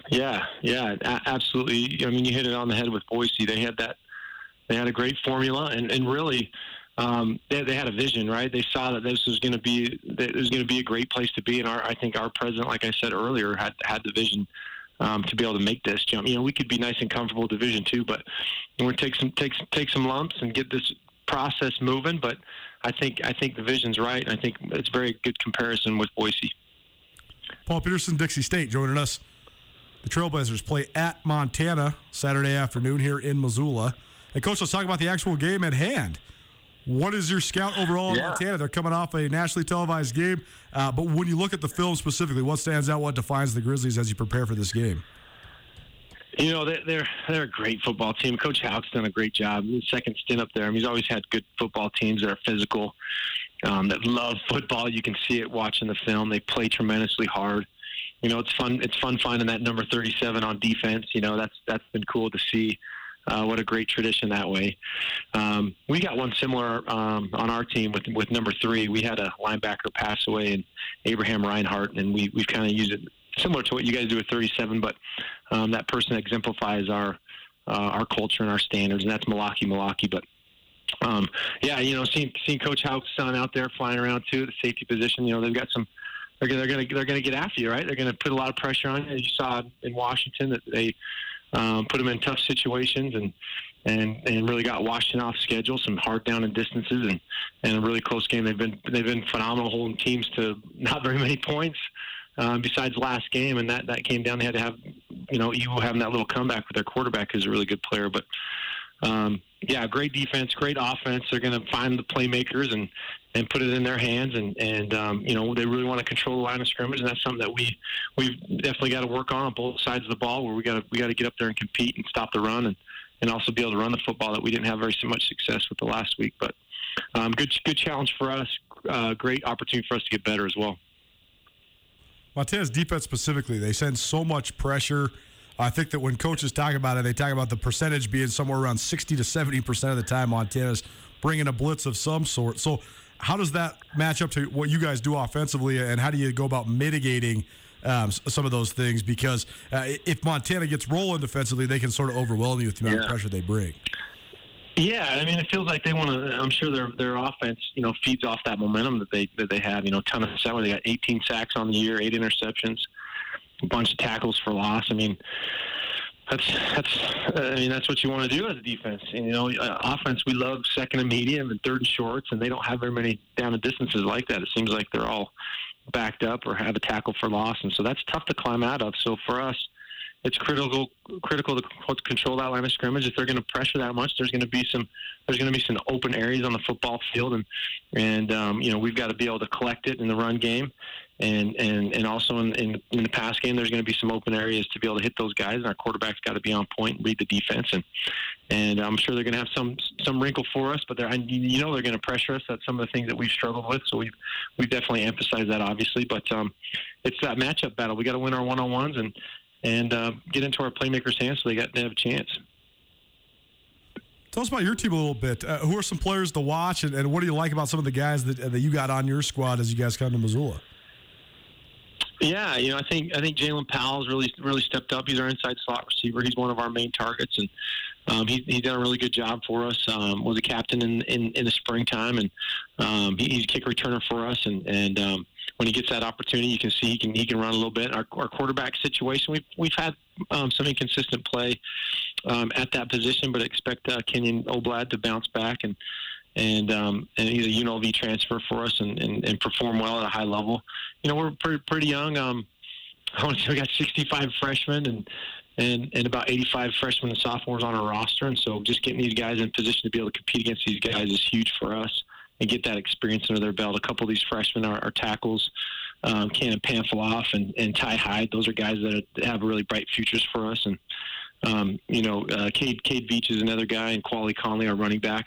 Yeah, yeah, absolutely. I mean, you hit it on the head with Boise. They had that. They had a great formula, and and really, um, they, they had a vision, right? They saw that this was going to be that was going to be a great place to be, and our I think our president, like I said earlier, had had the vision um, to be able to make this jump. You know, we could be nice and comfortable Division two, but we're take some take take some lumps and get this process moving. But I think I think the vision's right. I think it's a very good comparison with Boise. Paul Peterson, Dixie State, joining us. The Trailblazers play at Montana Saturday afternoon here in Missoula. And coach, let's talk about the actual game at hand. What is your scout overall in Montana? They're coming off a nationally televised game, uh, but when you look at the film specifically, what stands out? What defines the Grizzlies as you prepare for this game? You know they're they're a great football team. Coach Hauck's done a great job. His second stint up there, I mean, he's always had good football teams that are physical, um, that love football. You can see it watching the film. They play tremendously hard. You know, it's fun. It's fun finding that number 37 on defense. You know, that's that's been cool to see. Uh, what a great tradition that way. Um, we got one similar um, on our team with with number three. We had a linebacker pass away, and Abraham Reinhart, and we we've kind of used it similar to what you guys do with 37, but um, that person exemplifies our uh, our culture and our standards, and that's Malaki Malaki. But um, yeah, you know, seeing seeing Coach Hauck's son out there flying around too, the safety position. You know, they've got some. They're gonna they're gonna they're gonna get after you, right? They're gonna put a lot of pressure on you. As you saw in Washington, that they um, put them in tough situations and and and really got Washington off schedule. Some hard down and distances and and a really close game. They've been they've been phenomenal holding teams to not very many points. Um, besides last game, and that that came down. They had to have, you know, you having that little comeback with their quarterback who's a really good player. But um, yeah, great defense, great offense. They're going to find the playmakers and and put it in their hands. And and um, you know they really want to control the line of scrimmage, and that's something that we we've definitely got to work on on both sides of the ball. Where we got to we got to get up there and compete and stop the run, and and also be able to run the football that we didn't have very so much success with the last week. But um, good good challenge for us. Uh, great opportunity for us to get better as well. Montana's defense specifically, they send so much pressure. I think that when coaches talk about it, they talk about the percentage being somewhere around 60 to 70 percent of the time Montana's bringing a blitz of some sort. So, how does that match up to what you guys do offensively, and how do you go about mitigating um, some of those things? Because uh, if Montana gets rolling defensively, they can sort of overwhelm you with the amount yeah. of pressure they bring. Yeah, I mean, it feels like they want to. I'm sure their their offense, you know, feeds off that momentum that they that they have. You know, ton of sacks. They got 18 sacks on the year, eight interceptions, a bunch of tackles for loss. I mean, that's that's. I mean, that's what you want to do as a defense. And, you know, uh, offense. We love second and medium and third and shorts, and they don't have very many down and distances like that. It seems like they're all backed up or have a tackle for loss, and so that's tough to climb out of. So for us it's critical critical to control that line of scrimmage. If they're going to pressure that much, there's going to be some there's going to be some open areas on the football field, and and um, you know we've got to be able to collect it in the run game, and and and also in, in, in the pass game, there's going to be some open areas to be able to hit those guys, and our quarterback's got to be on point and read the defense, and and I'm sure they're going to have some some wrinkle for us, but they're you know they're going to pressure us. That's some of the things that we've struggled with, so we've we've definitely emphasized that obviously, but um, it's that matchup battle. We got to win our one on ones and and uh, get into our playmakers' hands so they got to have a chance. Tell us about your team a little bit. Uh, who are some players to watch, and, and, what do you like about some of the guys that, that you got on your squad as you guys come to Missoula? Yeah, you know, I think I think Jalen Powell's really really stepped up. He's our inside slot receiver. He's one of our main targets, and um, he, he's done a really good job for us. Um, was a captain in, in, in the springtime, and um, he, he's a kick returner for us. And and um, when he gets that opportunity, you can see he can he can run a little bit. Our, our quarterback situation, we've we've had um, some inconsistent play um, at that position, but expect uh, Kenyon Oblad to bounce back and and um, and he's a UNLV transfer for us and, and, and perform well at a high level. You know, we're pretty pretty young. Um, I want to say we got 65 freshmen and and and about 85 freshmen and sophomores on our roster, and so just getting these guys in position to be able to compete against these guys is huge for us and get that experience under their belt. A couple of these freshmen are, are tackles. Um, Cannon and, and Ty Hyde, those are guys that have really bright futures for us. And, um, you know, uh, Cade, Cade Veach is another guy, and Quali Conley, our running back.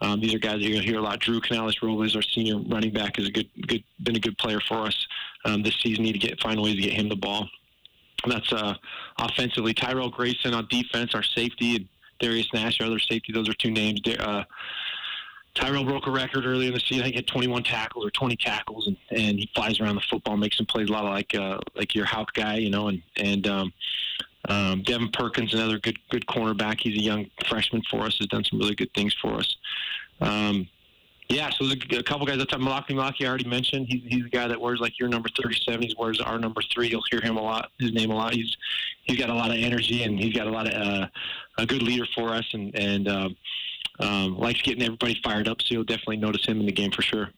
Um, these are guys that you're going to hear a lot. Drew Canales Robles, our senior running back, is a good, good, been a good player for us um, this season. Need to get find ways to get him the ball. That's uh, offensively. Tyrell Grayson on defense, our safety, and Darius Nash, our other safety. Those are two names. Uh, Tyrell broke a record earlier in the season. I think he had 21 tackles or 20 tackles, and, and he flies around the football, makes some plays a lot of like uh, like your Hauck guy, you know. And and um, um, Devin Perkins, another good good cornerback. He's a young freshman for us. Has done some really good things for us. Um, yeah, so there's a, couple guys. That's Malaki Malaki I already mentioned. He's he's a guy that wears like your number 37. He wears our number three. You'll hear him a lot. His name a lot. He's he's got a lot of energy and he's got a lot of uh, a good leader for us. And and um, um, likes getting everybody fired up. So you'll definitely notice him in the game for sure.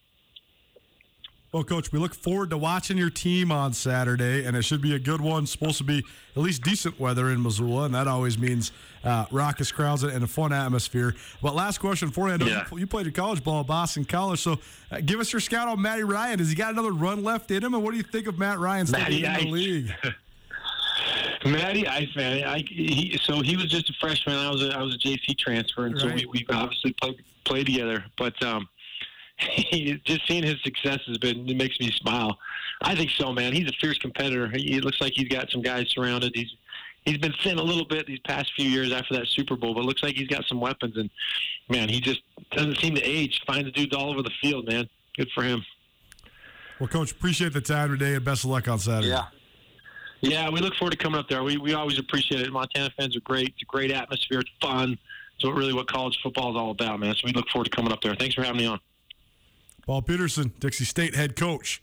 Well, Coach, we look forward to watching your team on Saturday, and it should be a good one. It's supposed to be at least decent weather in Missoula, and that always means uh, raucous crowds and a fun atmosphere. But last question for you: I know yeah. you played at college ball at Boston College, so uh, give us your scout on Matty Ryan. Has he got another run left in him, and what do you think of Matt Ryan's staying in the league? Matty Ice, man. I, he, so he was just a freshman. I was a, I was a JC transfer, and right. so we, we obviously played played together. But um, just seeing his success has been it makes me smile. I think so, man. He's a fierce competitor. He, it looks like he's got some guys surrounded. He's he's been thin a little bit these past few years after that Super Bowl, but looks like he's got some weapons. And man, he just doesn't seem to age. Finds dudes all over the field, man. Good for him. Well, Coach, appreciate the time today, and best of luck on Saturday. Yeah. Yeah, we look forward to coming up there. We, we always appreciate it. Montana fans are great. It's a great atmosphere. It's fun. It's what really what college football is all about, man. So we look forward to coming up there. Thanks for having me on. Paul Peterson, Dixie State head coach.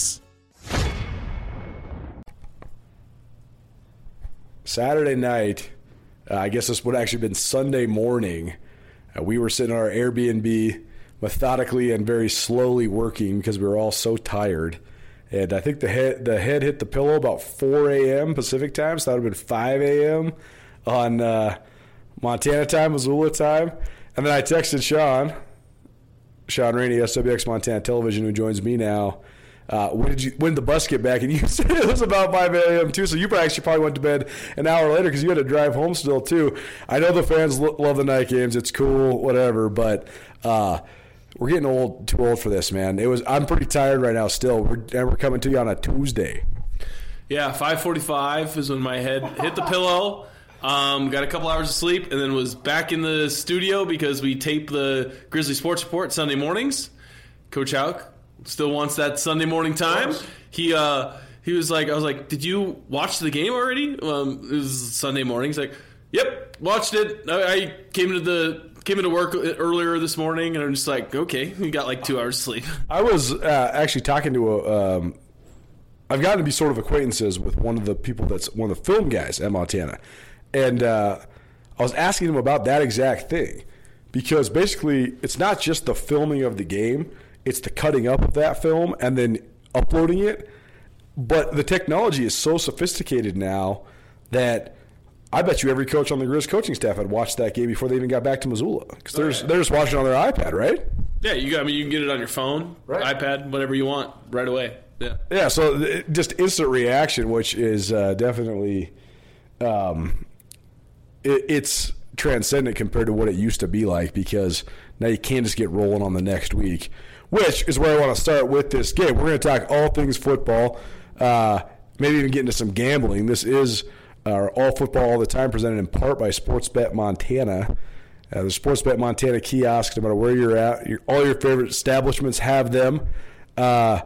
Saturday night, uh, I guess this would have actually been Sunday morning. Uh, we were sitting in our Airbnb methodically and very slowly working because we were all so tired. And I think the head the head hit the pillow about 4 a.m. Pacific time, so that would have been 5 a.m. on uh, Montana time, Missoula time. And then I texted Sean, Sean Rainey, SWX Montana Television, who joins me now. Uh, when did you when did the bus get back? And you said it was about 5 a.m. too. So you actually probably went to bed an hour later because you had to drive home still too. I know the fans lo- love the night games. It's cool, whatever. But uh, we're getting old, too old for this, man. It was. I'm pretty tired right now. Still, we're, and we're coming to you on a Tuesday. Yeah, 5:45 is when my head hit the pillow. Um, got a couple hours of sleep, and then was back in the studio because we tape the Grizzly Sports Report Sunday mornings. Coach Hauck still wants that Sunday morning time. He uh, he was like, I was like, did you watch the game already? Um, it was Sunday morning. He's like, yep, watched it. I, I came into the came into work earlier this morning, and I'm just like, okay, we got like two hours of sleep. I was uh, actually talking to a. Um, I've gotten to be sort of acquaintances with one of the people that's one of the film guys at Montana, and uh, I was asking him about that exact thing because basically it's not just the filming of the game it's the cutting up of that film and then uploading it. But the technology is so sophisticated now that I bet you every coach on the Grizz coaching staff had watched that game before they even got back to Missoula because they're, they're just watching on their iPad, right? Yeah, you got. I mean, you can get it on your phone, right. iPad, whatever you want, right away. Yeah. Yeah. So just instant reaction, which is uh, definitely, um, it, it's transcendent compared to what it used to be like because now you can't just get rolling on the next week which is where I want to start with this game. We're going to talk all things football, uh, maybe even get into some gambling. This is our All Football All the Time, presented in part by Sportsbet Montana. Uh, the Sportsbet Montana kiosk, no matter where you're at, your, all your favorite establishments have them. Uh,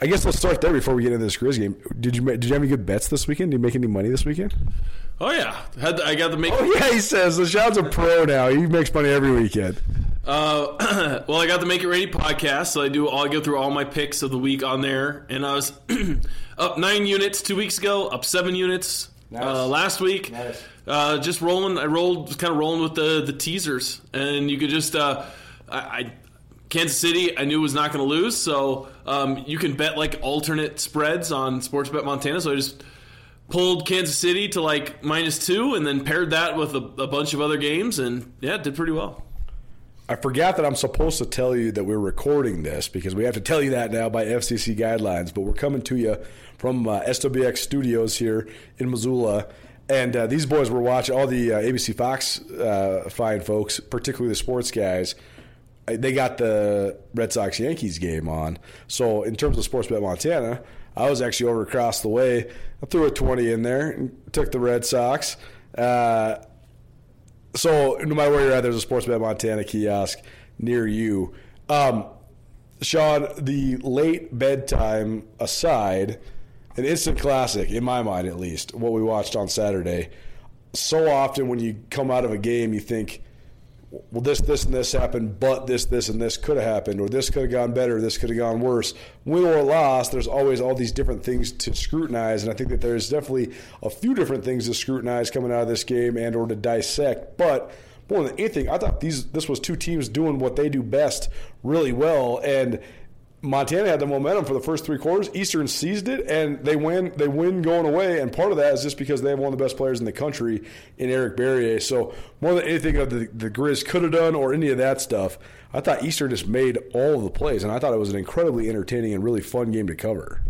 I guess let's start there before we get into this Grizz game. Did you did you have any good bets this weekend? Did you make any money this weekend? Oh yeah, Had I got to make. Oh yeah, he says the Sean's a pro now. He makes money every weekend. Uh, well, I got the Make It Ready podcast, so I do. I'll go through all my picks of the week on there, and I was up nine units two weeks ago, up seven units uh, nice. uh, last week. Nice. Uh, just rolling. I rolled, kind of rolling with the the teasers, and you could just. Uh, I, I, Kansas City, I knew was not going to lose, so um, you can bet like alternate spreads on Sportsbet Montana. So I just pulled Kansas City to like minus two, and then paired that with a, a bunch of other games, and yeah, did pretty well. I forgot that I'm supposed to tell you that we're recording this because we have to tell you that now by FCC guidelines. But we're coming to you from uh, SWX Studios here in Missoula. And uh, these boys were watching, all the uh, ABC Fox uh, fine folks, particularly the sports guys, uh, they got the Red Sox Yankees game on. So, in terms of Sports Bet Montana, I was actually over across the way. I threw a 20 in there and took the Red Sox. Uh, so no matter where you're at, there's a Sportsbet Montana kiosk near you. Um, Sean, the late bedtime aside, an instant classic in my mind, at least. What we watched on Saturday. So often, when you come out of a game, you think well, this, this, and this happened, but this, this, and this could have happened, or this could have gone better, this could have gone worse. Win or loss, there's always all these different things to scrutinize, and I think that there's definitely a few different things to scrutinize coming out of this game and or to dissect. But more than anything, I thought these this was two teams doing what they do best really well, and Montana had the momentum for the first three quarters. Eastern seized it, and they win. They win going away, and part of that is just because they have one of the best players in the country in Eric Barriere. So more than anything that the, the Grizz could have done or any of that stuff, I thought Eastern just made all of the plays, and I thought it was an incredibly entertaining and really fun game to cover.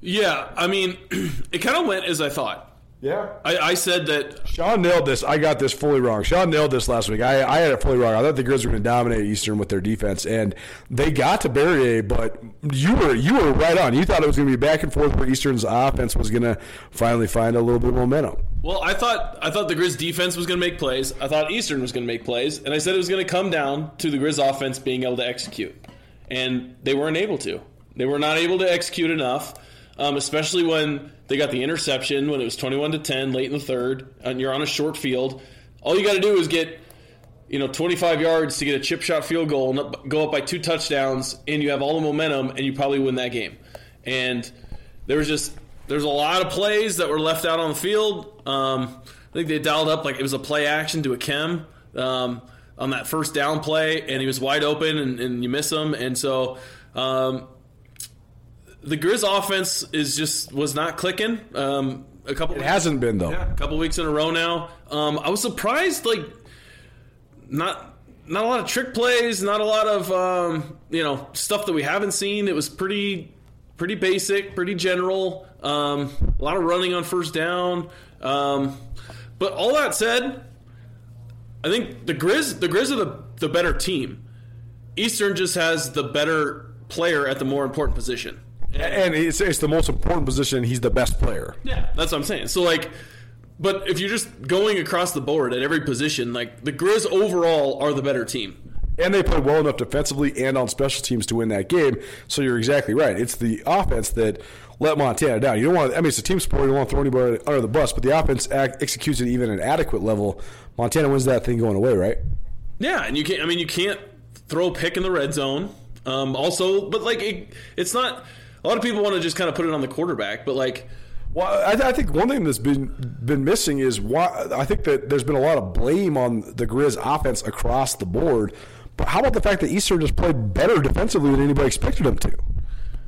Yeah, I mean, it kind of went as I thought. Yeah. I, I said that Sean nailed this. I got this fully wrong. Sean nailed this last week. I, I had it fully wrong. I thought the Grizz were going to dominate Eastern with their defense, and they got to Barriere, but you were you were right on. You thought it was going to be back and forth where Eastern's offense was going to finally find a little bit of momentum. Well, I thought I thought the Grizz defense was going to make plays. I thought Eastern was going to make plays, and I said it was going to come down to the Grizz offense being able to execute, and they weren't able to. They were not able to execute enough, um, especially when they got the interception when it was twenty-one to ten late in the third, and you're on a short field. All you got to do is get you know 25 yards to get a chip shot field goal and up, go up by two touchdowns, and you have all the momentum, and you probably win that game. And there was just there's a lot of plays that were left out on the field. Um, I think they dialed up like it was a play action to a chem um, on that first down play, and he was wide open, and, and you miss him, and so. Um, the Grizz offense is just was not clicking. Um, a couple. It hasn't been though. Yeah, a couple weeks in a row now. Um, I was surprised, like not not a lot of trick plays, not a lot of um, you know stuff that we haven't seen. It was pretty pretty basic, pretty general. Um, a lot of running on first down. Um, but all that said, I think the Grizz the Grizz are the the better team. Eastern just has the better player at the more important position. And it's, it's the most important position. He's the best player. Yeah, that's what I'm saying. So like, but if you're just going across the board at every position, like the Grizz overall are the better team. And they play well enough defensively and on special teams to win that game. So you're exactly right. It's the offense that let Montana down. You don't want. I mean, it's a team sport. You don't want to throw anybody under the bus. But the offense act, executes it even at an adequate level. Montana wins that thing going away, right? Yeah, and you can't. I mean, you can't throw a pick in the red zone. Um, also, but like it, it's not. A lot of people want to just kind of put it on the quarterback, but like. Well, I, I, think one thing that's been been missing is why I think that there's been a lot of blame on the Grizz offense across the board. But how about the fact that Eastern just played better defensively than anybody expected them to?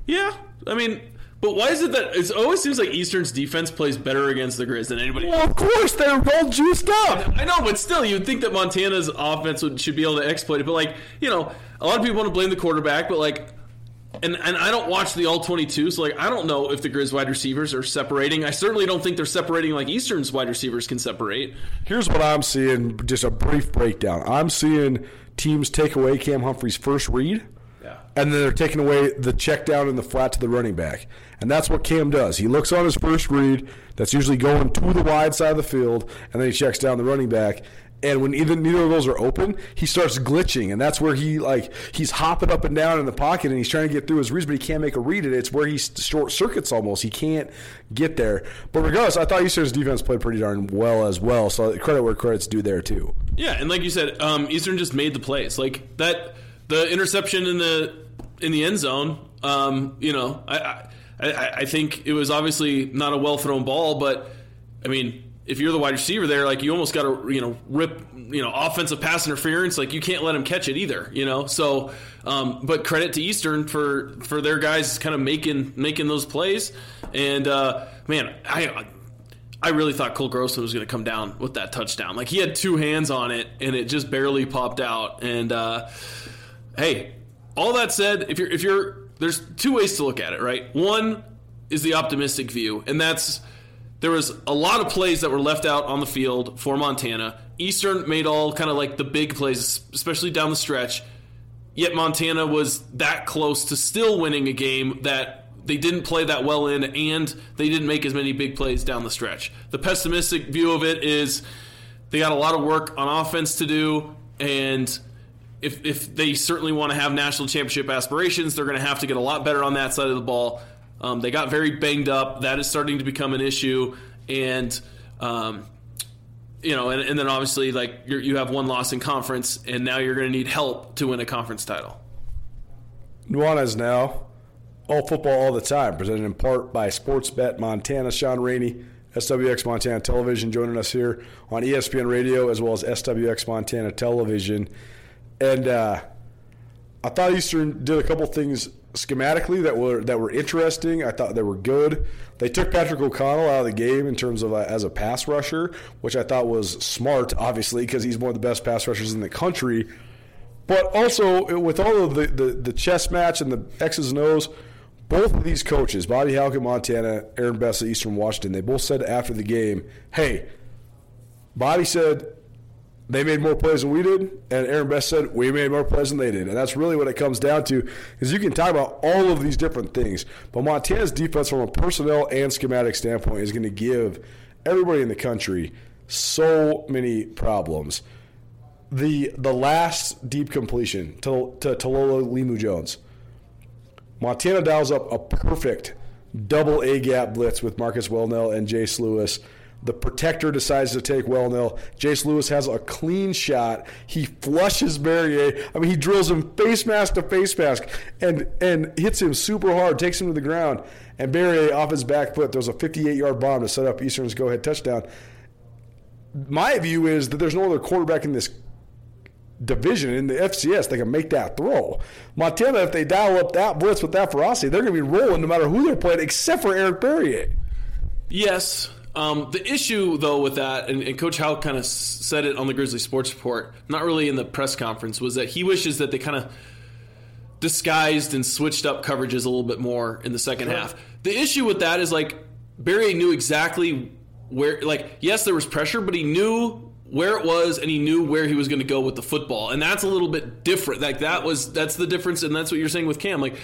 Yeah, I mean, but why is it that it always seems like Eastern's defense plays better against the Grizz than anybody? Well, of course they're all juiced up. I know, but still, you'd think that Montana's offense would, should be able to exploit it. But like, you know, a lot of people want to blame the quarterback, but like and and I don't watch the all 22, so like I don't know if the Grizz wide receivers are separating. I certainly don't think they're separating like Eastern's wide receivers can separate. Here's what I'm seeing, just a brief breakdown. I'm seeing teams take away Cam Humphrey's first read. Yeah. And then they're taking away the check down and the flat to the running back. And that's what Cam does. He looks on his first read, that's usually going to the wide side of the field, and then he checks down the running back and when either neither of those are open, he starts glitching, and that's where he like he's hopping up and down in the pocket, and he's trying to get through his reads, but he can't make a read. It it's where he short circuits almost. He can't get there. But regardless, I thought Eastern's defense played pretty darn well as well. So credit where credit's due there too. Yeah, and like you said, um, Eastern just made the plays. Like that, the interception in the in the end zone. Um, you know, I, I I think it was obviously not a well thrown ball, but I mean if you're the wide receiver there, like you almost got to you know rip you know offensive pass interference. Like you can't let him catch it either. You know, so um, but credit to Eastern for for their guys kind of making making those plays. And uh, man, I I really thought Cole Grossman was going to come down with that touchdown. Like he had two hands on it and it just barely popped out. And uh, hey, all that said, if you're if you're there's two ways to look at it, right? One is the optimistic view, and that's there was a lot of plays that were left out on the field for Montana. Eastern made all kind of like the big plays, especially down the stretch. Yet Montana was that close to still winning a game that they didn't play that well in, and they didn't make as many big plays down the stretch. The pessimistic view of it is they got a lot of work on offense to do, and if, if they certainly want to have national championship aspirations, they're going to have to get a lot better on that side of the ball. Um, they got very banged up. That is starting to become an issue, and um, you know, and, and then obviously like you have one loss in conference, and now you're going to need help to win a conference title. Nuanez now, all football all the time, presented in part by Sportsbet Montana. Sean Rainey, SWX Montana Television, joining us here on ESPN Radio as well as SWX Montana Television, and uh, I thought Eastern did a couple things schematically that were that were interesting. I thought they were good. They took Patrick O'Connell out of the game in terms of a, as a pass rusher, which I thought was smart, obviously, because he's one of the best pass rushers in the country. But also with all of the, the, the chess match and the X's and O's, both of these coaches, Bobby at Montana, Aaron Best at Eastern Washington, they both said after the game, hey, Bobby said they made more plays than we did, and Aaron Best said we made more plays than they did. And that's really what it comes down to, is you can talk about all of these different things, but Montana's defense from a personnel and schematic standpoint is going to give everybody in the country so many problems. The the last deep completion to, to Talolo Limu Jones. Montana dials up a perfect double A gap blitz with Marcus Welnel and Jace Lewis. The protector decides to take Welnel. Jace Lewis has a clean shot. He flushes Barriere. I mean, he drills him face mask to face mask and, and hits him super hard, takes him to the ground. And Barriere, off his back foot, throws a 58 yard bomb to set up Eastern's go ahead touchdown. My view is that there's no other quarterback in this division in the FCS that can make that throw. Montana, if they dial up that blitz with that ferocity, they're going to be rolling no matter who they're playing, except for Eric Barriere. Yes. Um, the issue, though, with that, and, and Coach Hauck kind of said it on the Grizzly Sports Report, not really in the press conference, was that he wishes that they kind of disguised and switched up coverages a little bit more in the second sure. half. The issue with that is like Barry knew exactly where, like, yes, there was pressure, but he knew where it was and he knew where he was going to go with the football and that's a little bit different like that was that's the difference and that's what you're saying with cam like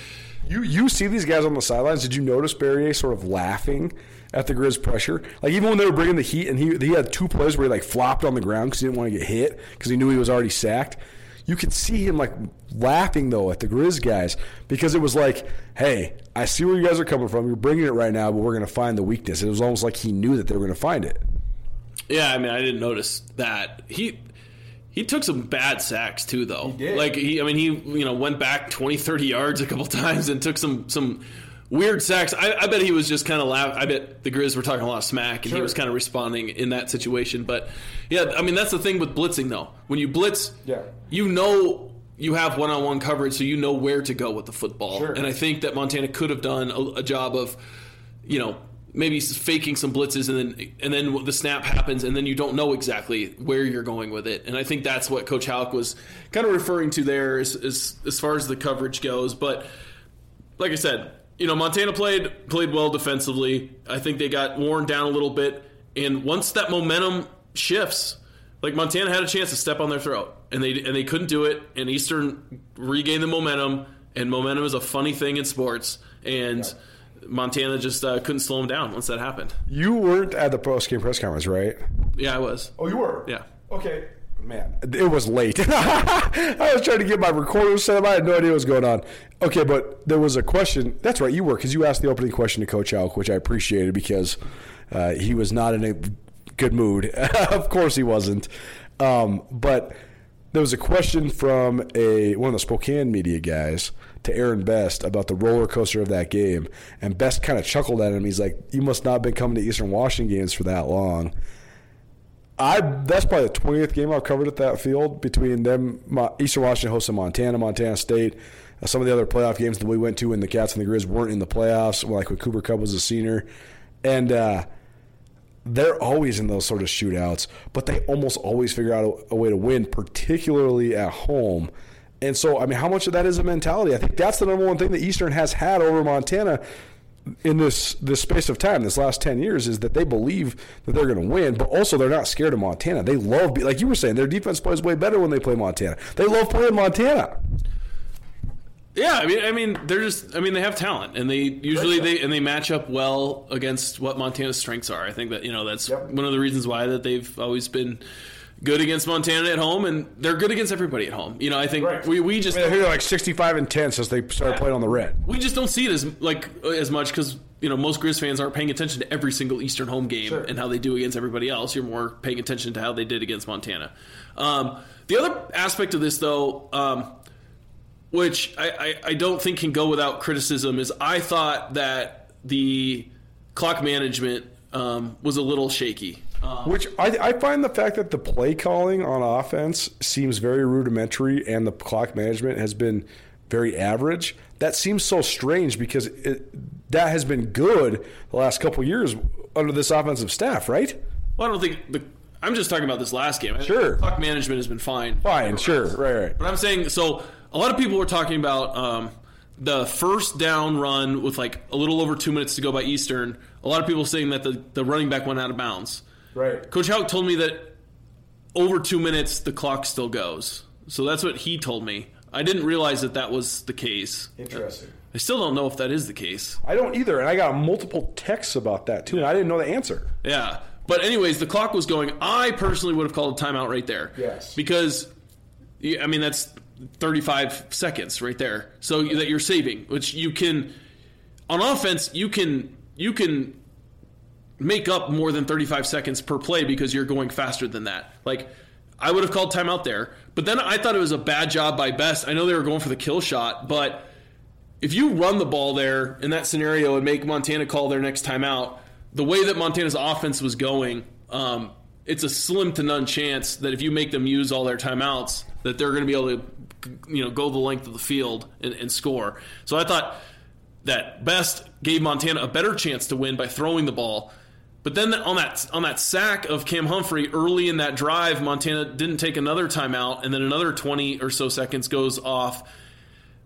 you you see these guys on the sidelines did you notice Barriere sort of laughing at the Grizz pressure like even when they were bringing the heat and he, he had two plays where he like flopped on the ground because he didn't want to get hit because he knew he was already sacked you could see him like laughing though at the Grizz guys because it was like, hey, I see where you guys are coming from. You're bringing it right now, but we're going to find the weakness. It was almost like he knew that they were going to find it. Yeah, I mean, I didn't notice that he he took some bad sacks too, though. He. Like he, I mean, he you know went back 20, 30 yards a couple times and took some some weird sacks. I, I bet he was just kind of laugh. I bet the Grizz were talking a lot of smack, and sure. he was kind of responding in that situation. But yeah, I mean, that's the thing with blitzing, though. When you blitz, yeah, you know you have one-on-one coverage, so you know where to go with the football. Sure. And I think that Montana could have done a, a job of, you know, maybe faking some blitzes and then and then the snap happens and then you don't know exactly where you're going with it and I think that's what Coach Hauck was kind of referring to there as, as, as far as the coverage goes but like I said you know Montana played played well defensively I think they got worn down a little bit and once that momentum shifts like Montana had a chance to step on their throat and they and they couldn't do it and Eastern regained the momentum and momentum is a funny thing in sports and yeah Montana just uh, couldn't slow him down once that happened. You weren't at the post game press conference, right? Yeah, I was. Oh, you were. Yeah. Okay. Man, it was late. I was trying to get my recorder set up. I had no idea what was going on. Okay, but there was a question. That's right, you were because you asked the opening question to Coach Hauck, which I appreciated because uh, he was not in a good mood. of course, he wasn't. Um, but there was a question from a one of the Spokane media guys to Aaron Best about the roller coaster of that game, and Best kind of chuckled at him. He's like, "You must not have been coming to Eastern Washington games for that long." I that's probably the twentieth game I've covered at that field between them. Eastern Washington hosted Montana, Montana State, uh, some of the other playoff games that we went to when the Cats and the Grizz weren't in the playoffs, like when Cooper Kupp was a senior, and uh, they're always in those sort of shootouts, but they almost always figure out a, a way to win, particularly at home. And so, I mean, how much of that is a mentality? I think that's the number one thing that Eastern has had over Montana in this this space of time, this last ten years, is that they believe that they're going to win, but also they're not scared of Montana. They love, like you were saying, their defense plays way better when they play Montana. They love playing Montana. Yeah, I mean, I mean, they're just, I mean, they have talent, and they usually they and they match up well against what Montana's strengths are. I think that you know that's yep. one of the reasons why that they've always been good against Montana at home, and they're good against everybody at home. You know, I think right. we, we just I mean, they're like sixty five and ten since they started yeah. playing on the red. We just don't see it as like as much because you know most Grizz fans aren't paying attention to every single Eastern home game sure. and how they do against everybody else. You're more paying attention to how they did against Montana. Um, the other aspect of this, though, um, which I, I, I don't think can go without criticism, is I thought that the clock management um, was a little shaky. Um, Which I, I, find the fact that the play calling on offense seems very rudimentary and the clock management has been very average. That seems so strange because it, that has been good the last couple years under this offensive staff, right? Well, I don't think the. I'm just talking about this last game. Sure, clock management has been fine. Fine, sure, right, right. But I'm saying so. A lot of people were talking about um, the first down run with like a little over two minutes to go by Eastern, a lot of people saying that the, the running back went out of bounds. Right. Coach Hauck told me that over two minutes the clock still goes. So that's what he told me. I didn't realize that that was the case. Interesting. I still don't know if that is the case. I don't either, and I got multiple texts about that too, and I didn't know the answer. Yeah. But anyways, the clock was going. I personally would have called a timeout right there. Yes. Because, I mean, that's 35 seconds right there. So that you're saving, which you can, on offense, you can you can make up more than 35 seconds per play because you're going faster than that. Like, I would have called timeout there. But then I thought it was a bad job by Best. I know they were going for the kill shot, but if you run the ball there in that scenario and make Montana call their next timeout, the way that Montana's offense was going, um, it's a slim to none chance that if you make them use all their timeouts, that they're going to be able to, you know, go the length of the field and, and score. So I thought that Best gave Montana a better chance to win by throwing the ball. But then on that on that sack of Cam Humphrey early in that drive, Montana didn't take another timeout, and then another 20 or so seconds goes off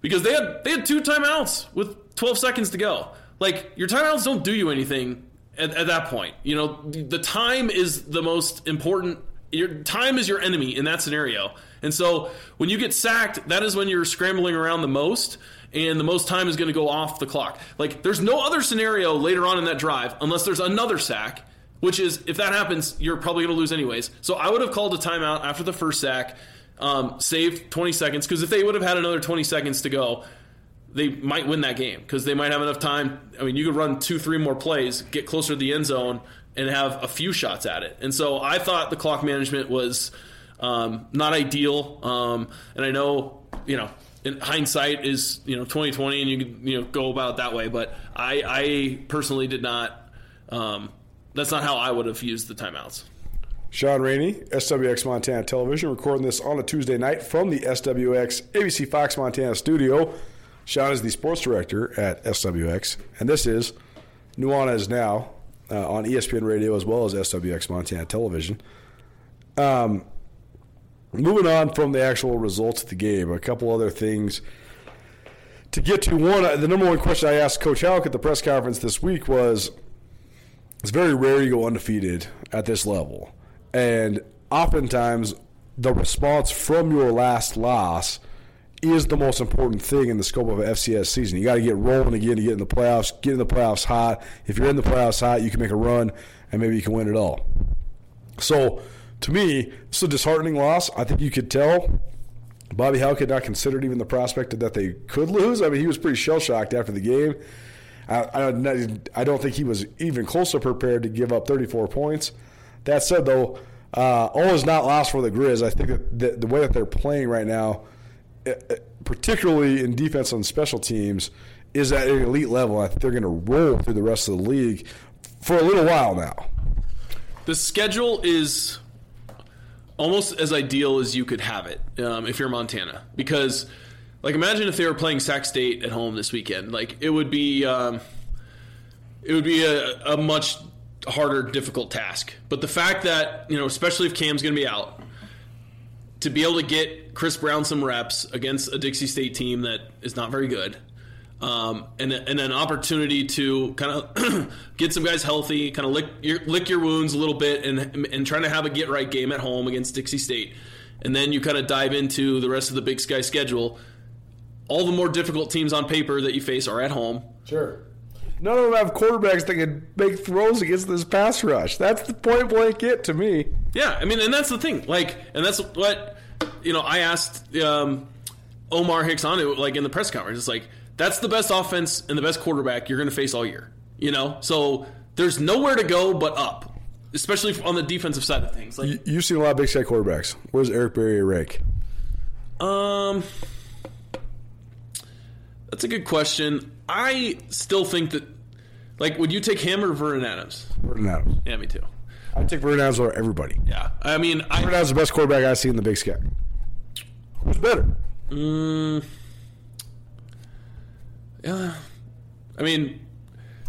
because they had they had two timeouts with 12 seconds to go. Like your timeouts don't do you anything at, at that point. You know, the time is the most important. Your time is your enemy in that scenario. And so when you get sacked, that is when you're scrambling around the most and the most time is going to go off the clock. Like there's no other scenario later on in that drive unless there's another sack, which is if that happens, you're probably going to lose anyways. So I would have called a timeout after the first sack, um, saved 20 seconds because if they would have had another 20 seconds to go, they might win that game because they might have enough time. I mean, you could run two, three more plays, get closer to the end zone, and have a few shots at it. And so I thought the clock management was um, not ideal. Um, and I know, you know, in hindsight is you know 2020, and you can you know go about it that way. But I, I personally did not. Um, that's not how I would have used the timeouts. Sean Rainey, SWX Montana Television, recording this on a Tuesday night from the SWX ABC Fox Montana studio. Sean is the sports director at SWX, and this is Nuanez Now uh, on ESPN Radio as well as SWX Montana Television. Um, moving on from the actual results of the game, a couple other things to get to. One, uh, the number one question I asked Coach Hauck at the press conference this week was it's very rare you go undefeated at this level. And oftentimes, the response from your last loss is the most important thing in the scope of an FCS season. You got to get rolling again to get in the playoffs, get in the playoffs hot. If you're in the playoffs hot, you can make a run and maybe you can win it all. So, to me, it's a disheartening loss. I think you could tell Bobby Hauck had not considered even the prospect that they could lose. I mean, he was pretty shell shocked after the game. I, I, don't think he was even closer prepared to give up 34 points. That said, though, uh, all is not lost for the Grizz. I think that the, the way that they're playing right now, eh, eh, particularly in defense on special teams, is at an elite level. I think they're going to roll through the rest of the league for a little while now. The schedule is almost as ideal as you could have it um, if you're Montana. Because, like, imagine if they were playing Sac State at home this weekend. Like, it would be um, it would be a, a much harder, difficult task. But the fact that you know, especially if Cam's going to be out, to be able to get Chris Brown some reps against a Dixie State team that is not very good. Um, and, and an opportunity to kind of get some guys healthy, kind of lick your, lick your wounds a little bit, and and trying to have a get right game at home against Dixie State, and then you kind of dive into the rest of the Big Sky schedule. All the more difficult teams on paper that you face are at home. Sure. None of them have quarterbacks that can make throws against this pass rush. That's the point blank it to me. Yeah, I mean, and that's the thing. Like, and that's what you know. I asked um, Omar Hicks on it, like in the press conference. It's like that's the best offense and the best quarterback you're going to face all year. You know, so there's nowhere to go but up, especially on the defensive side of things. Like you, you've seen a lot of Big Sky quarterbacks. Where's Eric Barriere rank? Um, that's a good question. I still think that, like, would you take him or Vernon Adams? Vernon Adams. Yeah, me too. I take Vernon Adams over everybody. Yeah, I mean, I, Vernon Adams is the best quarterback I see in the Big Sky. Who's better? Mm, yeah, I mean,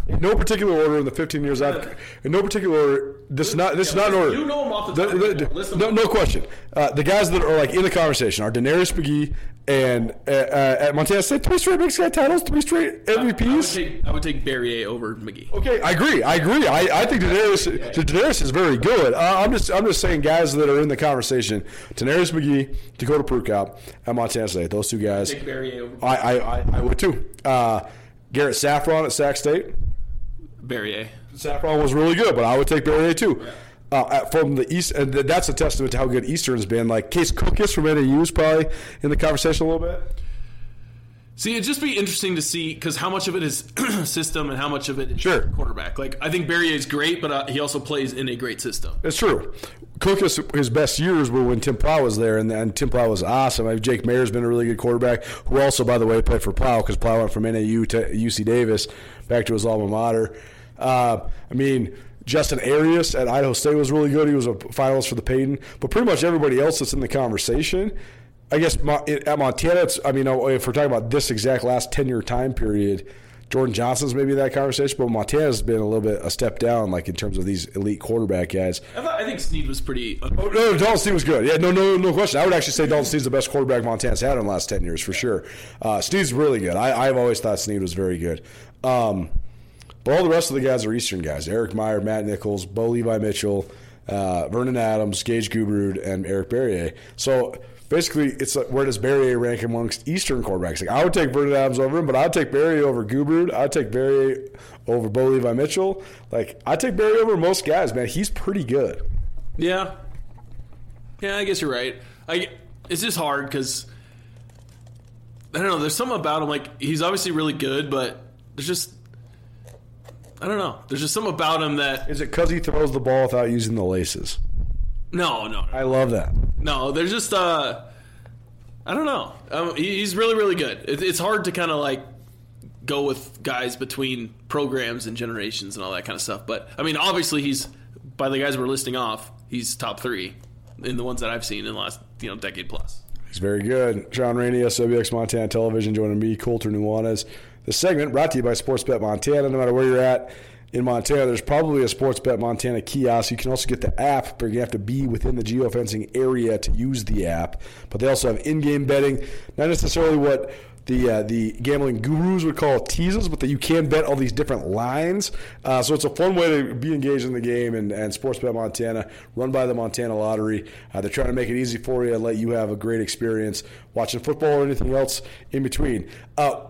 in no particular order in the 15 years I've in no particular order. This is not this is not in order. You know them off the top. The- the- List no, no question. Uh, the guys that are like in the conversation are DeNarius McGee, And uh, uh, at Montana State, three straight Big Sky titles, three straight I would MVPs. take, I would take Barriere over McGee. Okay, I agree. I agree. I, I think DeNarius, DeNarius is very good. Uh, I'm just I'm just saying guys that are in the conversation. DeNarius McGee, Dakota Prukop, and Montana State. Those two guys. Take Barriere over I I, I, I would too. Uh, Garrett Safron at Sac State. Barriere. Saffron was really good, but I would take Barriere too. Uh, from the East, and that's a testament to how good Eastern's been. Like Case Cookus from NAU is probably in the conversation a little bit. See, it'd just be interesting to see because how much of it is system and how much of it is Sure. quarterback. Like I think Barriere is great, but uh, he also plays in a great system. It's true. Cookus, his best years were when Tim Plough was there, and, and Tim Plough was awesome. I mean, Jake Maier's been a really good quarterback, who also, by the way, played for Plough because Plough went from NAU to UC Davis back to his alma mater. Uh, I mean, Justin Arias at Idaho State was really good. He was a finalist for the Payton. But pretty much everybody else that's in the conversation, I guess at Montana, it's, I mean, if we're talking about this exact last 10 year time period, Jordan Johnson's maybe in that conversation, but Montana's been a little bit a step down, like in terms of these elite quarterback guys. I, thought, I think Sneed was pretty. Oh, no, Dalton Sneed was good. Yeah, no, no, no question. I would actually say Dalton Sneed's the best quarterback Montana's had in the last ten years for sure. Uh, Sneed's really good. I, I've always thought Sneed was very good. Um, but all the rest of the guys are Eastern guys: Erik Meyer, Matt Nichols, Bo Levi Mitchell, uh, Vernon Adams, Gage Gubrud, and Eric Barriere. So basically, it's like, where does Barriere rank amongst Eastern quarterbacks? Like, I would take Vernon Adams over him, but I'd take Barriere over Gubrud. I'd take Barriere over Bo Levi Mitchell. Like, I'd take Barriere over most guys, man. He's pretty good. Yeah. Yeah, I guess you're right. I it's just hard because I don't know. There's something about him. Like he's obviously really good, but there's just I don't know. There's just something about him that Is it because he throws the ball without using the laces? no, no, I love that. no. There's just uh, I don't know. Um, he, he's really, really good. It, it's hard to kind of like go with guys between programs and generations and all that kind of stuff. But I mean, obviously, he's by the guys we're listing off, he's top three in the ones that I've seen in the last you know decade plus. He's very good. John Rainey, SWX Montana Television, joining me, Colter Nuanez. This segment brought to you by Sportsbet Montana. No matter where you're at in Montana, there's probably a Sportsbet Montana kiosk. You can also get the app, but you have to be within the geofencing area to use the app. But they also have in-game betting, not necessarily what the uh, the gambling gurus would call teases, but that you can bet all these different lines. Uh, so it's a fun way to be engaged in the game. And, and Sportsbet Montana, run by the Montana Lottery, uh, they're trying to make it easy for you and let you have a great experience watching football or anything else in between. Uh,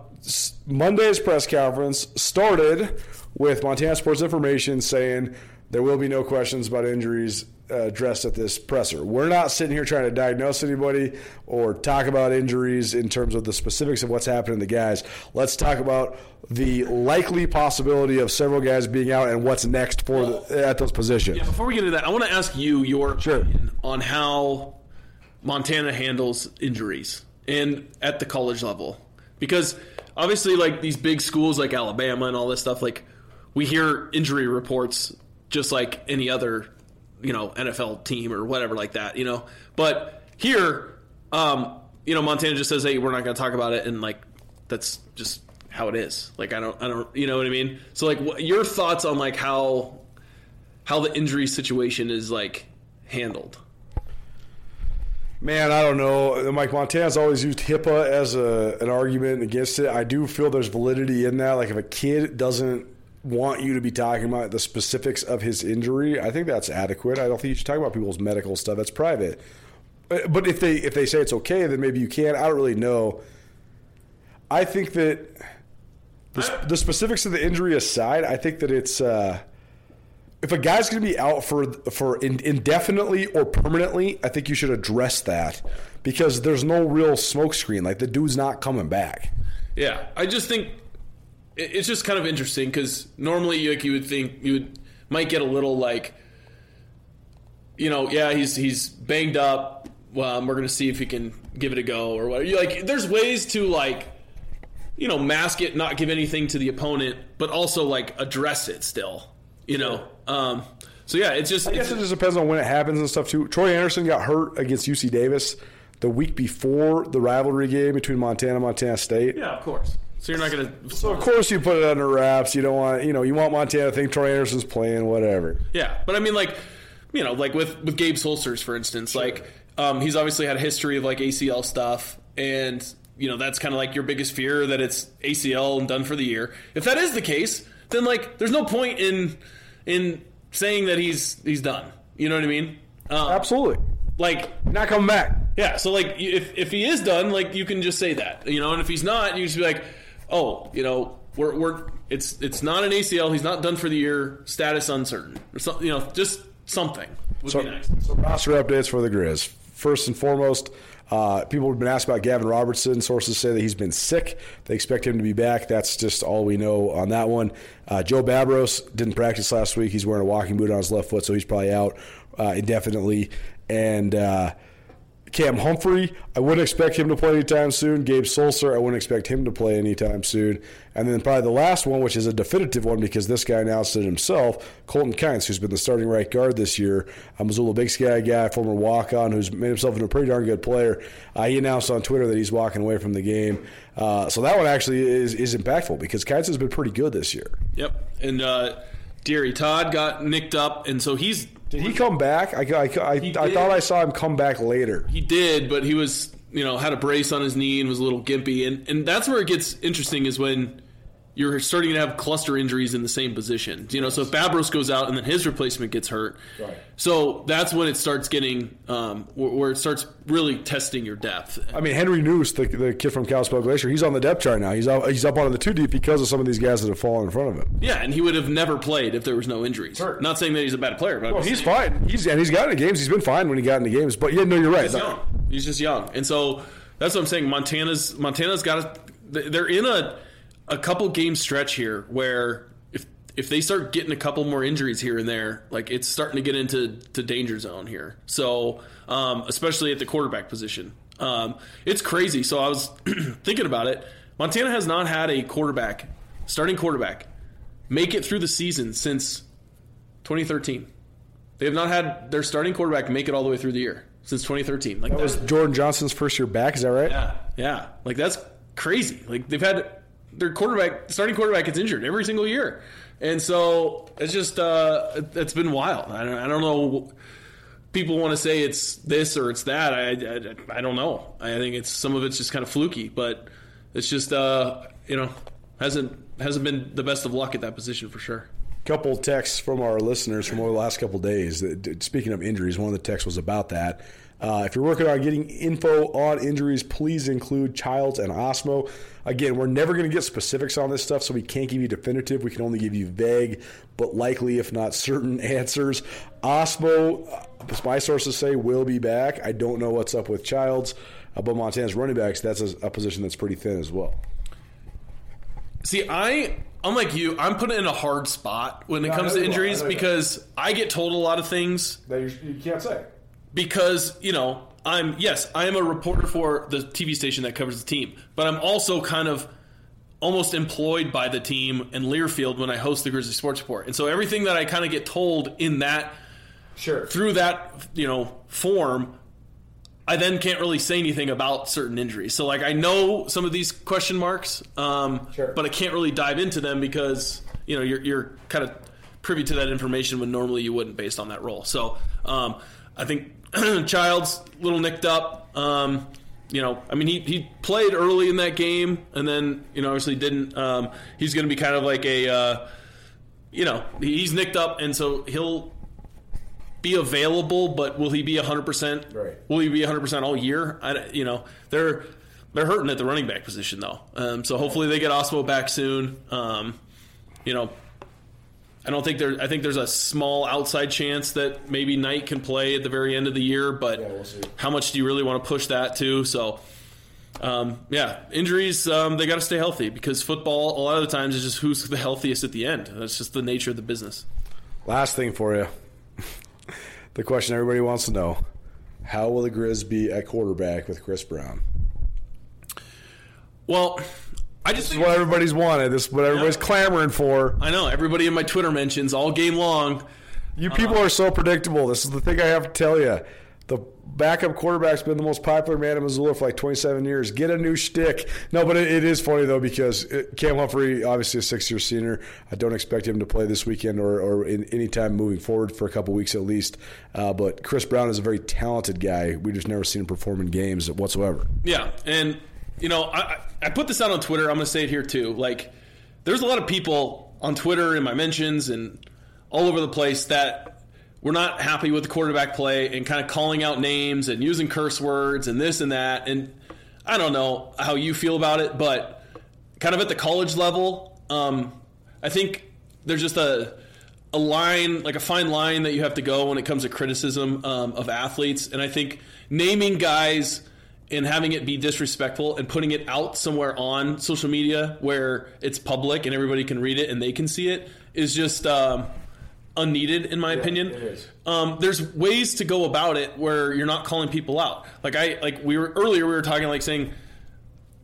Monday's press conference started with Montana Sports Information saying there will be no questions about injuries uh, addressed at this presser. We're not sitting here trying to diagnose anybody or talk about injuries in terms of the specifics of what's happening to the guys. Let's talk about the likely possibility of several guys being out and what's next for the, at those positions. Yeah, before we get into that, I want to ask you your Sure. opinion on how Montana handles injuries and at the college level. Because obviously, like these big schools like Alabama and all this stuff, like we hear injury reports just like any other, you know, NFL team or whatever like that, you know. But here, um, you know, Montana just says, "Hey, we're not going to talk about it," and like that's just how it is. Like I don't, I don't, you know what I mean? So like, what, your thoughts on like how how the injury situation is like handled. Man, I don't know. Mike Montana's always used HIPAA as a, an argument against it. I do feel there's validity in that. Like if a kid doesn't want you to be talking about the specifics of his injury, I think that's adequate. I don't think you should talk about people's medical stuff. That's private. But if they if they say it's okay, then maybe you can. I don't really know. I think that the, the specifics of the injury aside, I think that it's uh, if a guy's going to be out for for in, indefinitely or permanently, I think you should address that because there's no real smokescreen. Like the dude's not coming back. Yeah, I just think it's just kind of interesting because normally, like you would think you would might get a little like, you know, yeah, he's he's banged up. Well, we're gonna see if he can give it a go or what. Like, there's ways to like, you know, mask it, not give anything to the opponent, but also like address it still. You know, um, so yeah, it's just I guess it just depends on when it happens and stuff too. Troy Andersen got hurt against UC Davis the week before the rivalry game between Montana and Montana State. yeah, of course. So you're not gonna. So of course you put it under wraps. You don't want you know you want Montana to think Troy Andersen's playing whatever. Yeah, but I mean, like, you know, like with with Gabe Solsters, for instance, like um, he's obviously had a history of like ACL stuff, and you know that's kind of like your biggest fear that it's ACL and done for the year. If that is the case, then like there's no point in in saying that he's he's done. You know what I mean? Um, Absolutely. Like Not coming back. yeah, so like if if he is done, like you can just say that, you know, and if he's not, you just be like, oh, you know, we're we're it's it's not an ACL, he's not done for the year, status uncertain, or something, you know, just something would So, be nice. so roster updates for the Grizz. First and foremost, uh, people have been asked about Gavin Robertson. Sources say that he's been sick. They expect him to be back. That's just all we know on that one. Uh, Joe Babros didn't practice last week. He's wearing a walking boot on his left foot, so he's probably out uh, indefinitely. And uh, Cam Humphrey, I wouldn't expect him to play anytime soon. Gabe Sulser, I wouldn't expect him to play anytime soon. And then probably the last one, which is a definitive one because this guy announced it himself, Colton Kynes, who's been the starting right guard this year, a Missoula Big Sky guy, former walk-on, who's made himself into a pretty darn good player. Uh, he announced on Twitter that he's walking away from the game. Uh, so that one actually is, is impactful because Kynes has been pretty good this year. Yep, and uh, Deary Todd got nicked up, and so he's Did he come back? I, I, I, I thought I saw him come back later. He did, but he was, you know, had a brace on his knee and was a little gimpy, and and that's where it gets interesting is when you're starting to have cluster injuries in the same position. You know, so if Babros goes out and then his replacement gets hurt, Right. so that's when it starts getting um, where, where it starts really testing your depth. I mean, Henry Noose, the, the kid from Kalispell Glacier, he's on the depth chart now. He's up, he's up on the two deep because of some of these guys that have fallen in front of him. Yeah, and he would have never played if there was no injuries. Sure. Not saying that he's a bad player, but Well, he's saying- fine. He's and he's got into games. He's been fine when he got into games. But yeah, no, you're right. He's young. He's just young, and so that's what I'm saying. Montana's Montana's got to. They're in a a couple game stretch here where if if they start getting a couple more injuries here and there, like it's starting to get into to danger zone here. So um, especially at the quarterback position, um, it's crazy. So I was thinking about it. Montana has not had a quarterback, starting quarterback, make it through the season since 2013. They have not had their starting quarterback make it all the way through the year since 2013. Like That was Jordan Johnson's first year back. Is that right? yeah, yeah. Like that's crazy. Like they've had their quarterback, starting quarterback, gets injured every single year, and so it's just uh, it- it's been wild. I don't, I don't know. People want to say it's this or it's that. I, I I don't know. I think it's some of it's just kind of fluky, but it's just uh, you know hasn't hasn't been the best of luck at that position for sure. couple texts from our listeners from over the last couple days. Speaking of injuries, one of the texts was about that. Uh, if you're working on getting info on injuries, please include Childs and Osmo. Again, we're never going to get specifics on this stuff, so we can't give you definitive. We can only give you vague, but likely, if not certain, answers. Osmo, uh, my sources say, will be back. I don't know what's up with Childs, uh, but Montana's running backs, that's a, a position that's pretty thin as well. See, I unlike you, I'm put in a hard spot when it No, comes to injuries I know you are. because I get told a lot of things That you, you can't say. because you know I'm yes I am a reporter for the TV station that covers the team, but I'm also kind of almost employed by the team in Learfield when I host the Grizzly Sports Report, and so everything that I kind of get told in that Sure. through that you know form. I then can't really say anything about certain injuries. So, like, I know some of these question marks, um, Sure. but I can't really dive into them because you know you're, you're kind of privy to that information when normally you wouldn't based on that role. So, um, I think Child's little nicked up. Um, you know, I mean, he, he played early in that game, and then you know, obviously didn't. Um, he's going to be kind of like a, uh, you know, he's nicked up, and so he'll be available, but will he be 100%? Right. Will he be 100% all year? I, you know, they're they're hurting at the running back position though. Um, so hopefully they get Osmo back soon. Um, you know, I don't think there. I think there's a small outside chance that maybe Knight can play at the very end of the year, but we'll see. how much do you really want to push that to? So. Um, yeah, injuries, um, they got to stay healthy because football, a lot of the times, is just who's the healthiest at the end. That's just the nature of the business. Last thing for you. the question everybody wants to know. How will the Grizz be at quarterback with Chris Brown? Well, I just This is what everybody's wanted. This is what everybody's clamoring for. I know everybody in my Twitter mentions all game long. You people are so predictable. This is the thing I have to tell you. the backup quarterback's been the most popular man in Missoula for like 27 years. Get a new shtick. No, but it, it is funny though because it, Cam Humphrey, obviously a six-year senior, I don't expect him to play this weekend or, or in any time moving forward for a couple weeks at least. Uh, but Chris Brown is a very talented guy. We just never seen him perform in games whatsoever. Yeah, and you know, I, I put this out on Twitter. I'm going to say it here too. Like, there's a lot of people on Twitter in my mentions and all over the place that we're not happy with the quarterback play and kind of calling out names and using curse words and this and that. And I don't know how you feel about it, but kind of at the college level, um, I think there's just a a line, like a fine line that you have to go when it comes to criticism um, of athletes. And I think naming guys and having it be disrespectful and putting it out somewhere on social media where it's public and everybody can read it and they can see it is just um, unneeded in my yeah, opinion. Um, there's ways to go about it where you're not calling people out. Like I like we were earlier we were talking like saying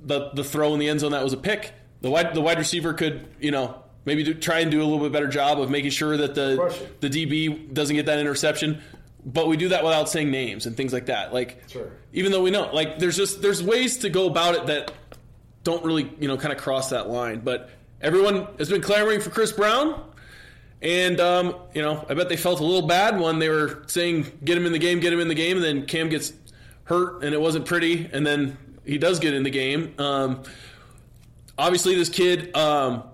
the the throw in the end zone that was a pick. The wide the wide receiver could you know maybe do, try and do a little bit better job of making sure that the the DB doesn't get that interception. But we do that without saying names and things like that. Like sure. even though we know like there's just there's ways to go about it that don't really you know kind of cross that line. But everyone has been clamoring for Chris Brown. And um, you know, I bet they felt a little bad when they were saying get him in the game, get him in the game, and then Cam gets hurt and it wasn't pretty, and then he does get in the game. Um, obviously, this kid um,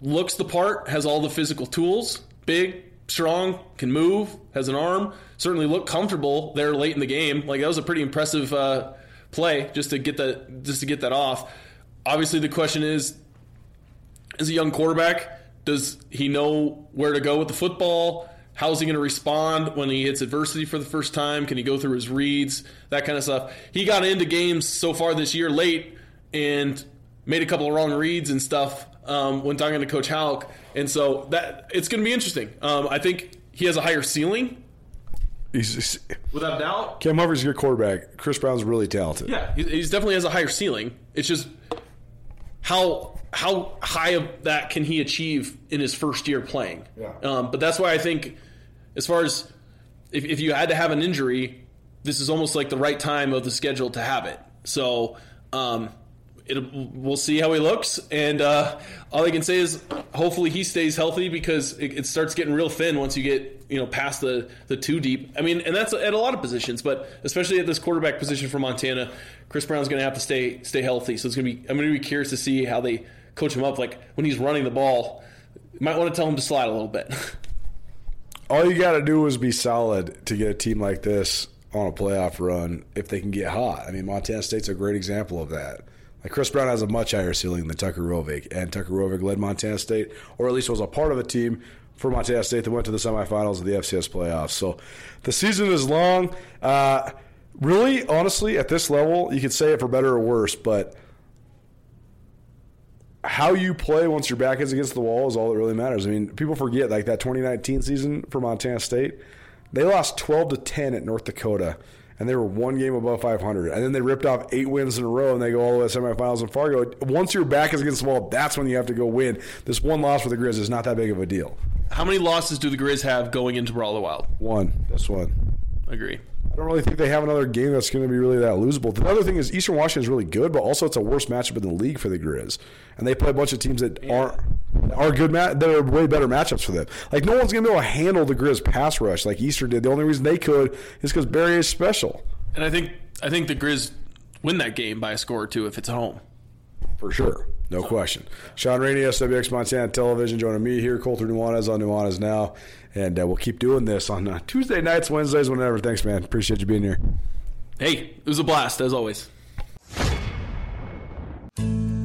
looks the part, has all the physical tools, big, strong, can move, has an arm. Certainly looked comfortable there late in the game. Like that was a pretty impressive uh, play just to get that just to get that off. Obviously, the question is, as a young quarterback does he know where to go with the football? How's he going to respond when he hits adversity for the first time? Can he go through his reads? That kind of stuff. He got into games so far this year late and made a couple of wrong reads and stuff um, when talking to Coach Hauck, And so that it's going to be interesting. Um, I think he has a higher ceiling. He's, without doubt. Cam Humphrey's a good quarterback. Chris Brown's really talented. Yeah, he he's definitely has a higher ceiling. It's just how how high of that can he achieve in his first year playing? Yeah. Um, but that's why I think, as far as if, if you had to have an injury, this is almost like the right time of the schedule to have it. So um, we'll see how he looks, and uh, all I can say is hopefully he stays healthy because it, it, starts getting real thin once you get you know past the the two deep. I mean, and that's at a lot of positions, but especially at this quarterback position for Montana, Chris Brown's going to have to stay stay healthy. So it's going to be I'm going to be curious to see how they coach him up. Like when he's running the ball, you might want to tell him to slide a little bit. All you got to do is be solid to get a team like this on a playoff run if they can get hot. I mean, Montana State's a great example of that. Like Chris Brown has a much higher ceiling than Tucker Rovig, and Tucker Rovig led Montana State, or at least was a part of a team for Montana State that went to the semifinals of the FCS playoffs. So the season is long. Uh, really, honestly, at this level, you could say it for better or worse, but how you play once your back is against the wall is all that really matters. I mean, people forget like that 2019 season for Montana State, they lost 12 to 10 at North Dakota, and they were one game above 500. And then they ripped off eight wins in a row, and they go all the way to semifinals in Fargo. Once your back is against the wall, that's when you have to go win. This one loss for the Grizz is not that big of a deal. How many losses do the Grizz have going into Brawl the Wild? One. That's one. Agree. I don't really think they have another game that's going to be really that losable. The other thing is Eastern Washington is really good, but also it's a worse matchup in the league for the Grizz, and they play a bunch of teams that yeah. aren't are good that are way better matchups for them. Like no one's going to be able to handle the Grizz pass rush like Eastern did. The only reason they could is because Barriere is special. And I think I think the Grizz win that game by a score or two if it's at home. For sure. No question. Sean Rainey, SWX Montana Television, joining me here. Colter Nuanez on Nuanez Now. And uh, we'll keep doing this on uh, Tuesday nights, Wednesdays, whenever. Thanks, man. Appreciate you being here. Hey, it was a blast, as always.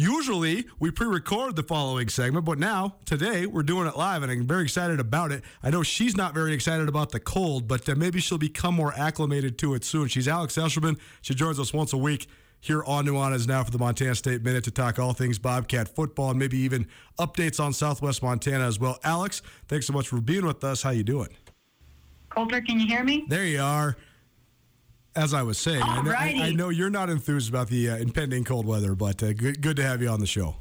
Usually we pre-record the following segment, but now today we're doing it live, and I'm very excited about it. I know she's not very excited about the cold, but uh, maybe she'll become more acclimated to it soon. She's Alex Eshelman. She joins us once a week here on Nuanez now for the Montana State Minute to talk all things Bobcat football and maybe even updates on Southwest Montana as well. Alex, thanks so much for being with us. How you doing? Colter, can you hear me? There you are. As I was saying, I know, I, I know, you're not enthused about the uh, impending cold weather, but uh, good, good to have you on the show.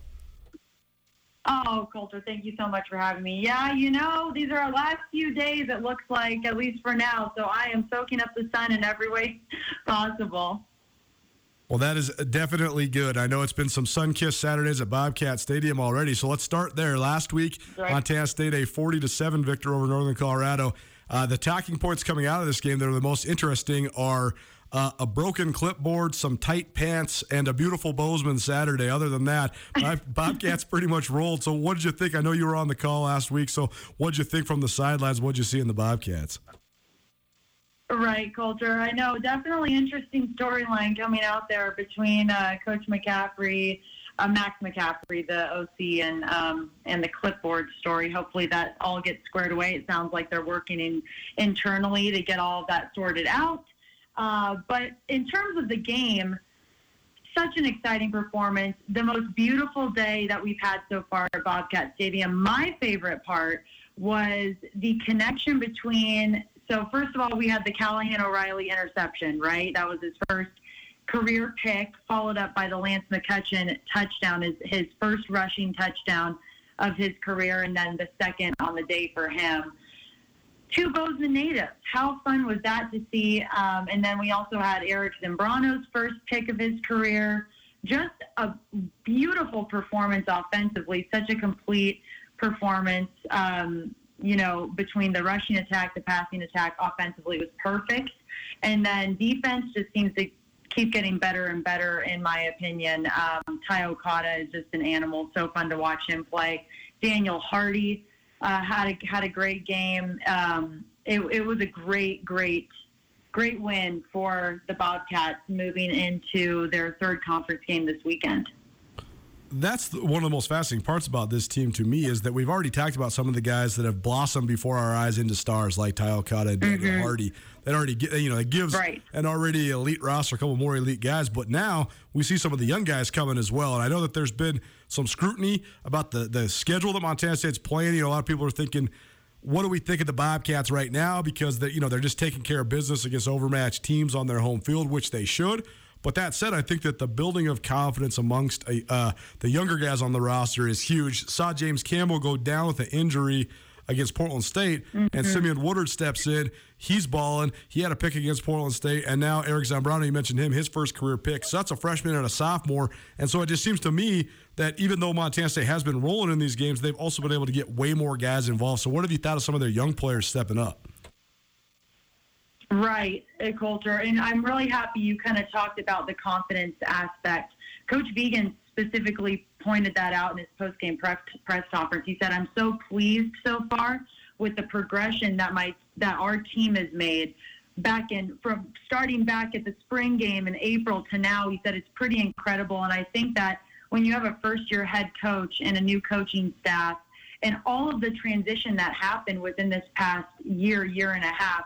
Oh, Colter, thank you so much for having me. Yeah, you know, these are our last few days, it looks like, at least for now. So I am soaking up the sun in every way possible. Well, that is definitely good. I know it's been some sun kissed Saturdays at Bobcat Stadium already. So let's start there. Last week, right. Montana State a 40 to 7 victor over Northern Colorado. Uh, the talking points coming out of this game that are the most interesting are uh, a broken clipboard, some tight pants, and a beautiful Bozeman Saturday. Other than that, Bobcats pretty much rolled. So, what did you think? I know you were on the call last week. So, what did you think from the sidelines? What did you see in the Bobcats? Right, Colter. I know. Definitely interesting storyline coming out there between uh, Coach McCaffrey uh, Max McCaffrey, the OC, and um, and the clipboard story. Hopefully that all gets squared away. It sounds like they're working in internally to get all of that sorted out. Uh, but in terms of the game, such an exciting performance. The most beautiful day that we've had so far at Bobcat Stadium. My favorite part was the connection between. So first of all, we had the Callahan O'Reilly interception, right? That was his first career pick, followed up by the Lance McCutcheon touchdown, his, his first rushing touchdown of his career, and then the second on the day for him. Two Bozeman natives. How fun was that to see? Um, and then we also had Eric Zambrano's first pick of his career. Just a beautiful performance offensively, such a complete performance. Um, you know, between the rushing attack, the passing attack, offensively was perfect. And then defense just seems to keep getting better and better, in my opinion. Um, Ty Okada is just an animal. So fun to watch him play. Daniel Hardy uh, had a had a great game. Um, it, it was a great, great, great win for the Bobcats moving into their third conference game this weekend that's one of the most fascinating parts about this team to me is that we've already talked about some of the guys that have blossomed before our eyes into stars like Ty Okada and Daniel mm-hmm. Hardy. That already you know it gives right. an already elite roster, a couple more elite guys. But now we see some of the young guys coming as well. And I know that there's been some scrutiny about the the schedule that Montana State's playing. You know, a lot of people are thinking. What do we think of the Bobcats right now? Because they, you know they're just taking care of business against overmatched teams on their home field, which they should. But that said, I think that the building of confidence amongst uh, the younger guys on the roster is huge. Saw James Campbell go down with an injury against Portland State, mm-hmm. and Simeon Woodard steps in. He's balling. He had a pick against Portland State, and now Eric Zambrano, you mentioned him, his first career pick. So that's a freshman and a sophomore. And so it just seems to me that even though Montana State has been rolling in these games, they've also been able to get way more guys involved. So what have you thought of some of their young players stepping up? Right, uh, Colter. And I'm really happy you kind of talked about the confidence aspect. Coach Vigen specifically pointed that out in his post-game press, press conference. He said, I'm so pleased so far with the progression that my that our team has made back in from starting back at the spring game in April to now. He said it's pretty incredible. And I think that when you have a first year head coach and a new coaching staff and all of the transition that happened within this past year, year and a half,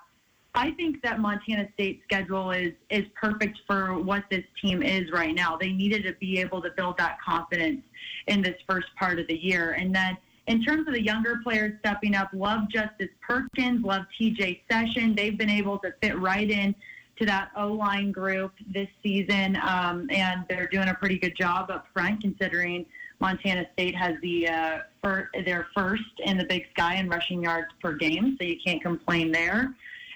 I think that Montana State's schedule is is perfect for what this team is right now. They needed to be able to build that confidence in this first part of the year. And then in terms of the younger players stepping up, love Justice Perkins, love TJ Session. They've been able to fit right in to that O line group this season, um, and they're doing a pretty good job up front considering Montana State has the uh, fir- their first in the Big Sky in rushing yards per game, so you can't complain there.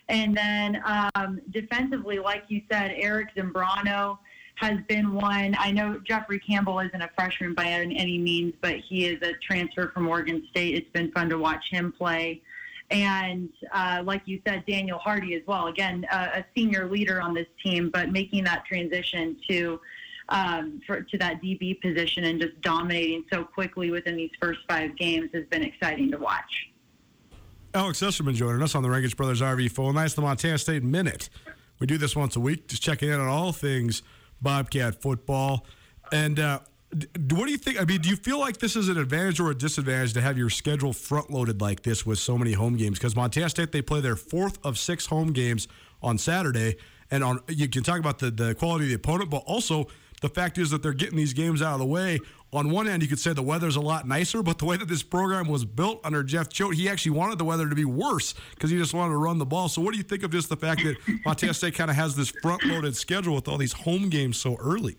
And then um, defensively, like you said, Eric Zambrano has been one. I know Jeffrey Campbell isn't a freshman by any means, but he is a transfer from Oregon State. It's been fun to watch him play. And uh, like you said, Daniel Hardy as well. Again, uh, a senior leader on this team, but making that transition to um, for, to that DB position and just dominating so quickly within these first five games has been exciting to watch. Alex Eshelman joining us on the Rangitsch Brothers RV Phone Nice the Montana State Minute. We do this once a week, just checking in on all things Bobcat football. And uh, what do you think? I mean, do you feel like this is an advantage or a disadvantage to have your schedule front loaded like this with so many home games? Because Montana State they play their fourth of six home games on Saturday, and on you can talk about the the quality of the opponent, but also the fact is that they're getting these games out of the way. On one end, you could say the weather's a lot nicer, but the way that this program was built under Jeff Choate, he actually wanted the weather to be worse because he just wanted to run the ball. So, what do you think of just the fact that Montana State kind of has this front loaded schedule with all these home games so early?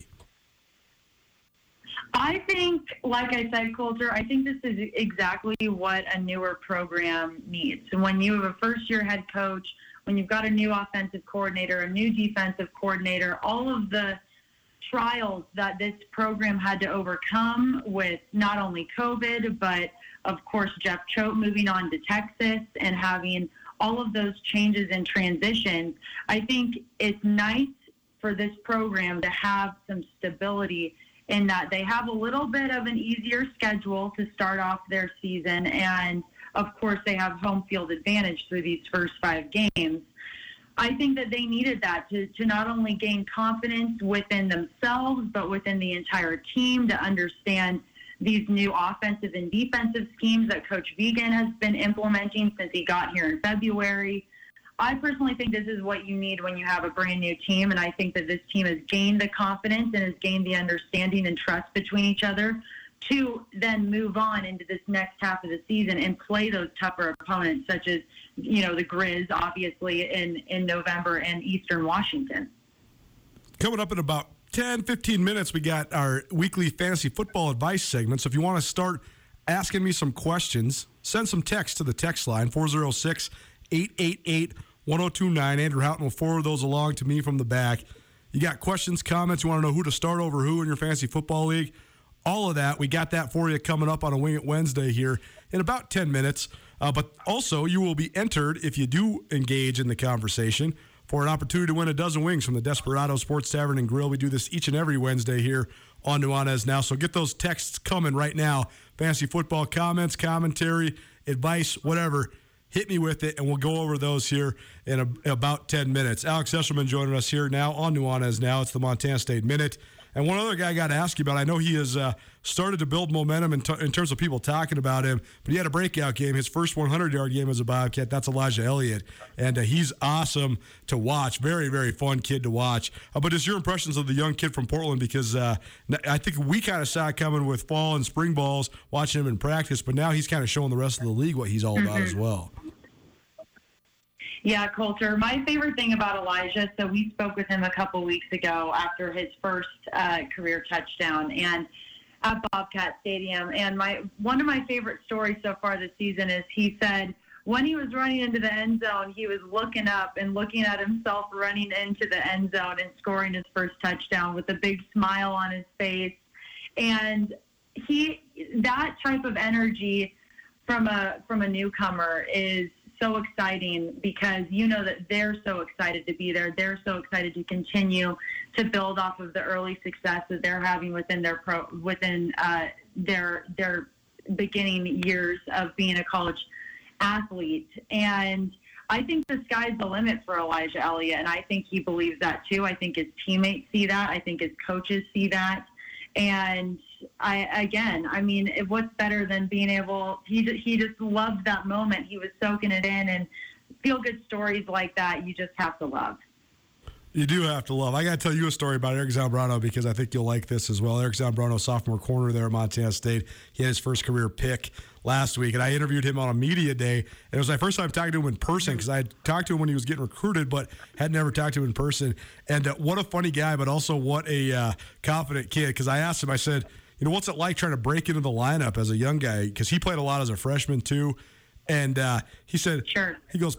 I think, like I said, Colter, I think this is exactly what a newer program needs. And when you have a first year head coach, when you've got a new offensive coordinator, a new defensive coordinator, all of the trials that this program had to overcome with not only COVID, but of course, Jeff Choate moving on to Texas and having all of those changes and transitions, I think it's nice for this program to have some stability in that they have a little bit of an easier schedule to start off their season. And of course, they have home field advantage through these first five games. I think that they needed that to, to not only gain confidence within themselves, but within the entire team to understand these new offensive and defensive schemes that Coach Vigen has been implementing since he got here in February. I personally think this is what you need when you have a brand new team, and I think that this team has gained the confidence and has gained the understanding and trust between each other to then move on into this next half of the season and play those tougher opponents, such as you know the Grizz, obviously in in November and Eastern Washington. Coming up in about 10, 15 minutes, we got our weekly fantasy football advice segment. So if you want to start asking me some questions, send some text to the text line 406 888 1029. Andrew Houghton will forward those along to me from the back. You got questions, comments, you want to know who to start over who in your fantasy football league? All of that, we got that for you coming up on a Wing It Wednesday here in about 10 minutes. Uh, but also, you will be entered if you do engage in the conversation for an opportunity to win a dozen wings from the Desperado Sports Tavern and Grill. We do this each and every Wednesday here on Nuanez Now. So get those texts coming right now. Fantasy football comments, commentary, advice, whatever hit me with it, and we'll go over those here in, a, in about 10 minutes. Alex Eshelman joining us here now on Nuanez Now. It's the Montana State Minute. And one other guy I got to ask you about, I know he has uh, started to build momentum in, t- in, terms of people talking about him, but he had a breakout game, his first 100 yard game as a Bobcat. That's Elijah Elliott. And uh, he's awesome to watch. Very, very fun kid to watch. Uh, but just your impressions of the young kid from Portland, because uh, I think we kind of saw it coming with fall and spring balls, watching him in practice, but now he's kind of showing the rest of the league what he's all about as well. Yeah, Colter. My favorite thing about Elijah, so we spoke with him a couple weeks ago after his first uh, career touchdown and at Bobcat Stadium. And my one of my favorite stories so far this season is he said when he was running into the end zone, he was looking up and looking at himself running into the end zone and scoring his first touchdown with a big smile on his face. And he that type of energy from a from a newcomer is so exciting because you know that they're so excited to be there. They're so excited to continue to build off of the early success that they're having within their pro within uh, their their beginning years of being a college athlete. And I think the sky's the limit for Elijah Elliott, and I think he believes that too. I think his teammates see that. I think his coaches see that. And I again, I mean, what's better than being able? He just, he just loved that moment. He was soaking it in, and feel good stories like that. You just have to love. You do have to love. I got to tell you a story about Eric Zambrano because I think you'll like this as well. Eric Zambrano, sophomore corner there at Montana State. He had his first career pick last week, and I interviewed him on a media day. And it was my first time talking to him in person because I had talked to him when he was getting recruited, but had never talked to him in person. And uh, what a funny guy, but also what a uh, confident kid. Because I asked him, I said, you know, what's it like trying to break into the lineup as a young guy? Because he played a lot as a freshman too. And uh, he said, sure. He goes,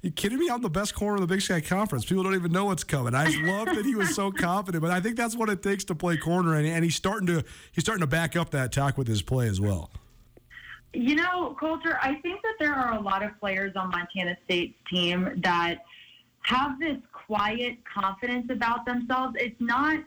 you kidding me? I'm the best corner of the Big Sky Conference. People don't even know what's coming. I love that he was so confident, but I think that's what it takes to play corner, and, and he's starting to he's starting to back up that talk with his play as well. You know, Colter, I think that there are a lot of players on Montana State's team that have this quiet confidence about themselves. It's not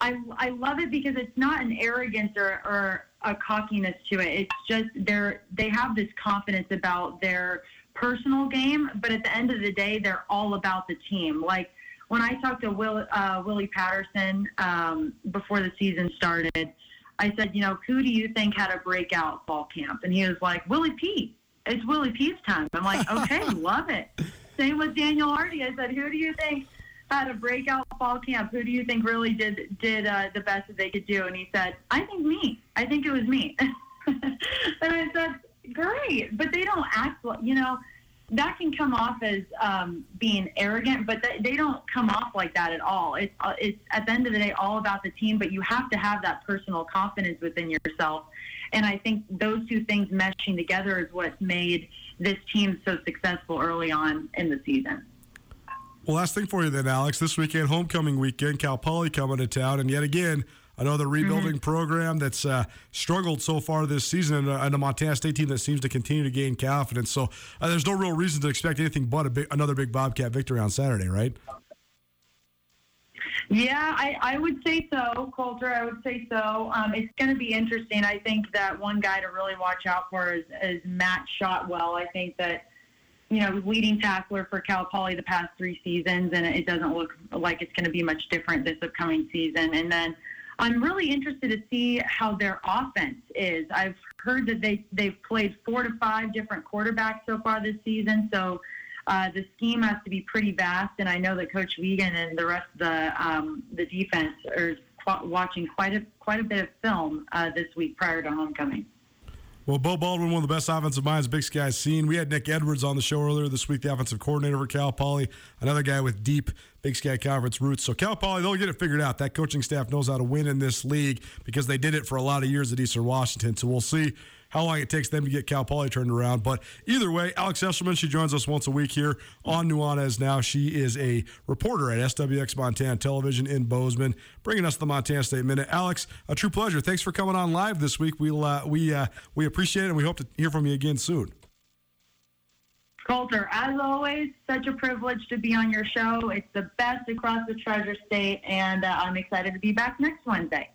I, I love it because it's not an arrogance or, or a cockiness to it. It's just they're they have this confidence about their personal game, but at the end of the day, they're all about the team. Like when I talked to Will uh, Willie Patterson um, before the season started, I said, you know, who do you think had a breakout fall camp? And he was like, Willie P. It's Willie P's time. I'm like, okay, love it. Same with Daniel Hardy. I said, who do you think had a breakout fall camp? Who do you think really did did uh, the best that they could do? And he said, I think me. I think it was me. and I said, great, but they don't act like you know that can come off as um, being arrogant, but th- they don't come off like that at all. It's uh, it's at the end of the day all about the team, but you have to have that personal confidence within yourself. And I think those two things meshing together is what made this team so successful early on in the season. Well, last thing for you then, Alex. This weekend, homecoming weekend, Cal Poly coming to town, and yet again, another rebuilding mm-hmm. program that's uh, struggled so far this season, and a, and a, Montana State team that seems to continue to gain confidence. So uh, there's no real reason to expect anything but a big, another big Bobcat victory on Saturday, right? Yeah, I, I would say so, Colter. I would say so. Um, it's going to be interesting. I think that one guy to really watch out for is, is Matt Shotwell. I think that you know, leading tackler for Cal Poly the past three seasons, and it doesn't look like it's going to be much different this upcoming season. And then I'm really interested to see how their offense is. I've heard that they they've played four to five different quarterbacks so far this season, so uh, the scheme has to be pretty vast. And I know that Coach Vigen and the rest of the um, the defense are watching quite a quite a bit of film uh, this week prior to homecoming. Well, Beau Baldwin, one of the best offensive minds Big Sky's seen. We had Nick Edwards on the show earlier this week, the offensive coordinator for Cal Poly, another guy with deep Big Sky Conference roots. So Cal Poly, they'll get it figured out. That coaching staff knows how to win in this league because they did it for a lot of years at Eastern Washington. So we'll see how long it takes them to get Cal Poly turned around. But either way, Alex Eshelman, she joins us once a week here on Nuanez now. She is a reporter at SWX Montana Television in Bozeman, bringing us the Montana State Minute. Alex, a true pleasure. Thanks for coming on live this week. We'll, uh, we, uh, we appreciate it, and we hope to hear from you again soon. Colter, as always, such a privilege to be on your show. It's the best across the Treasure State, and uh, I'm excited to be back next Wednesday.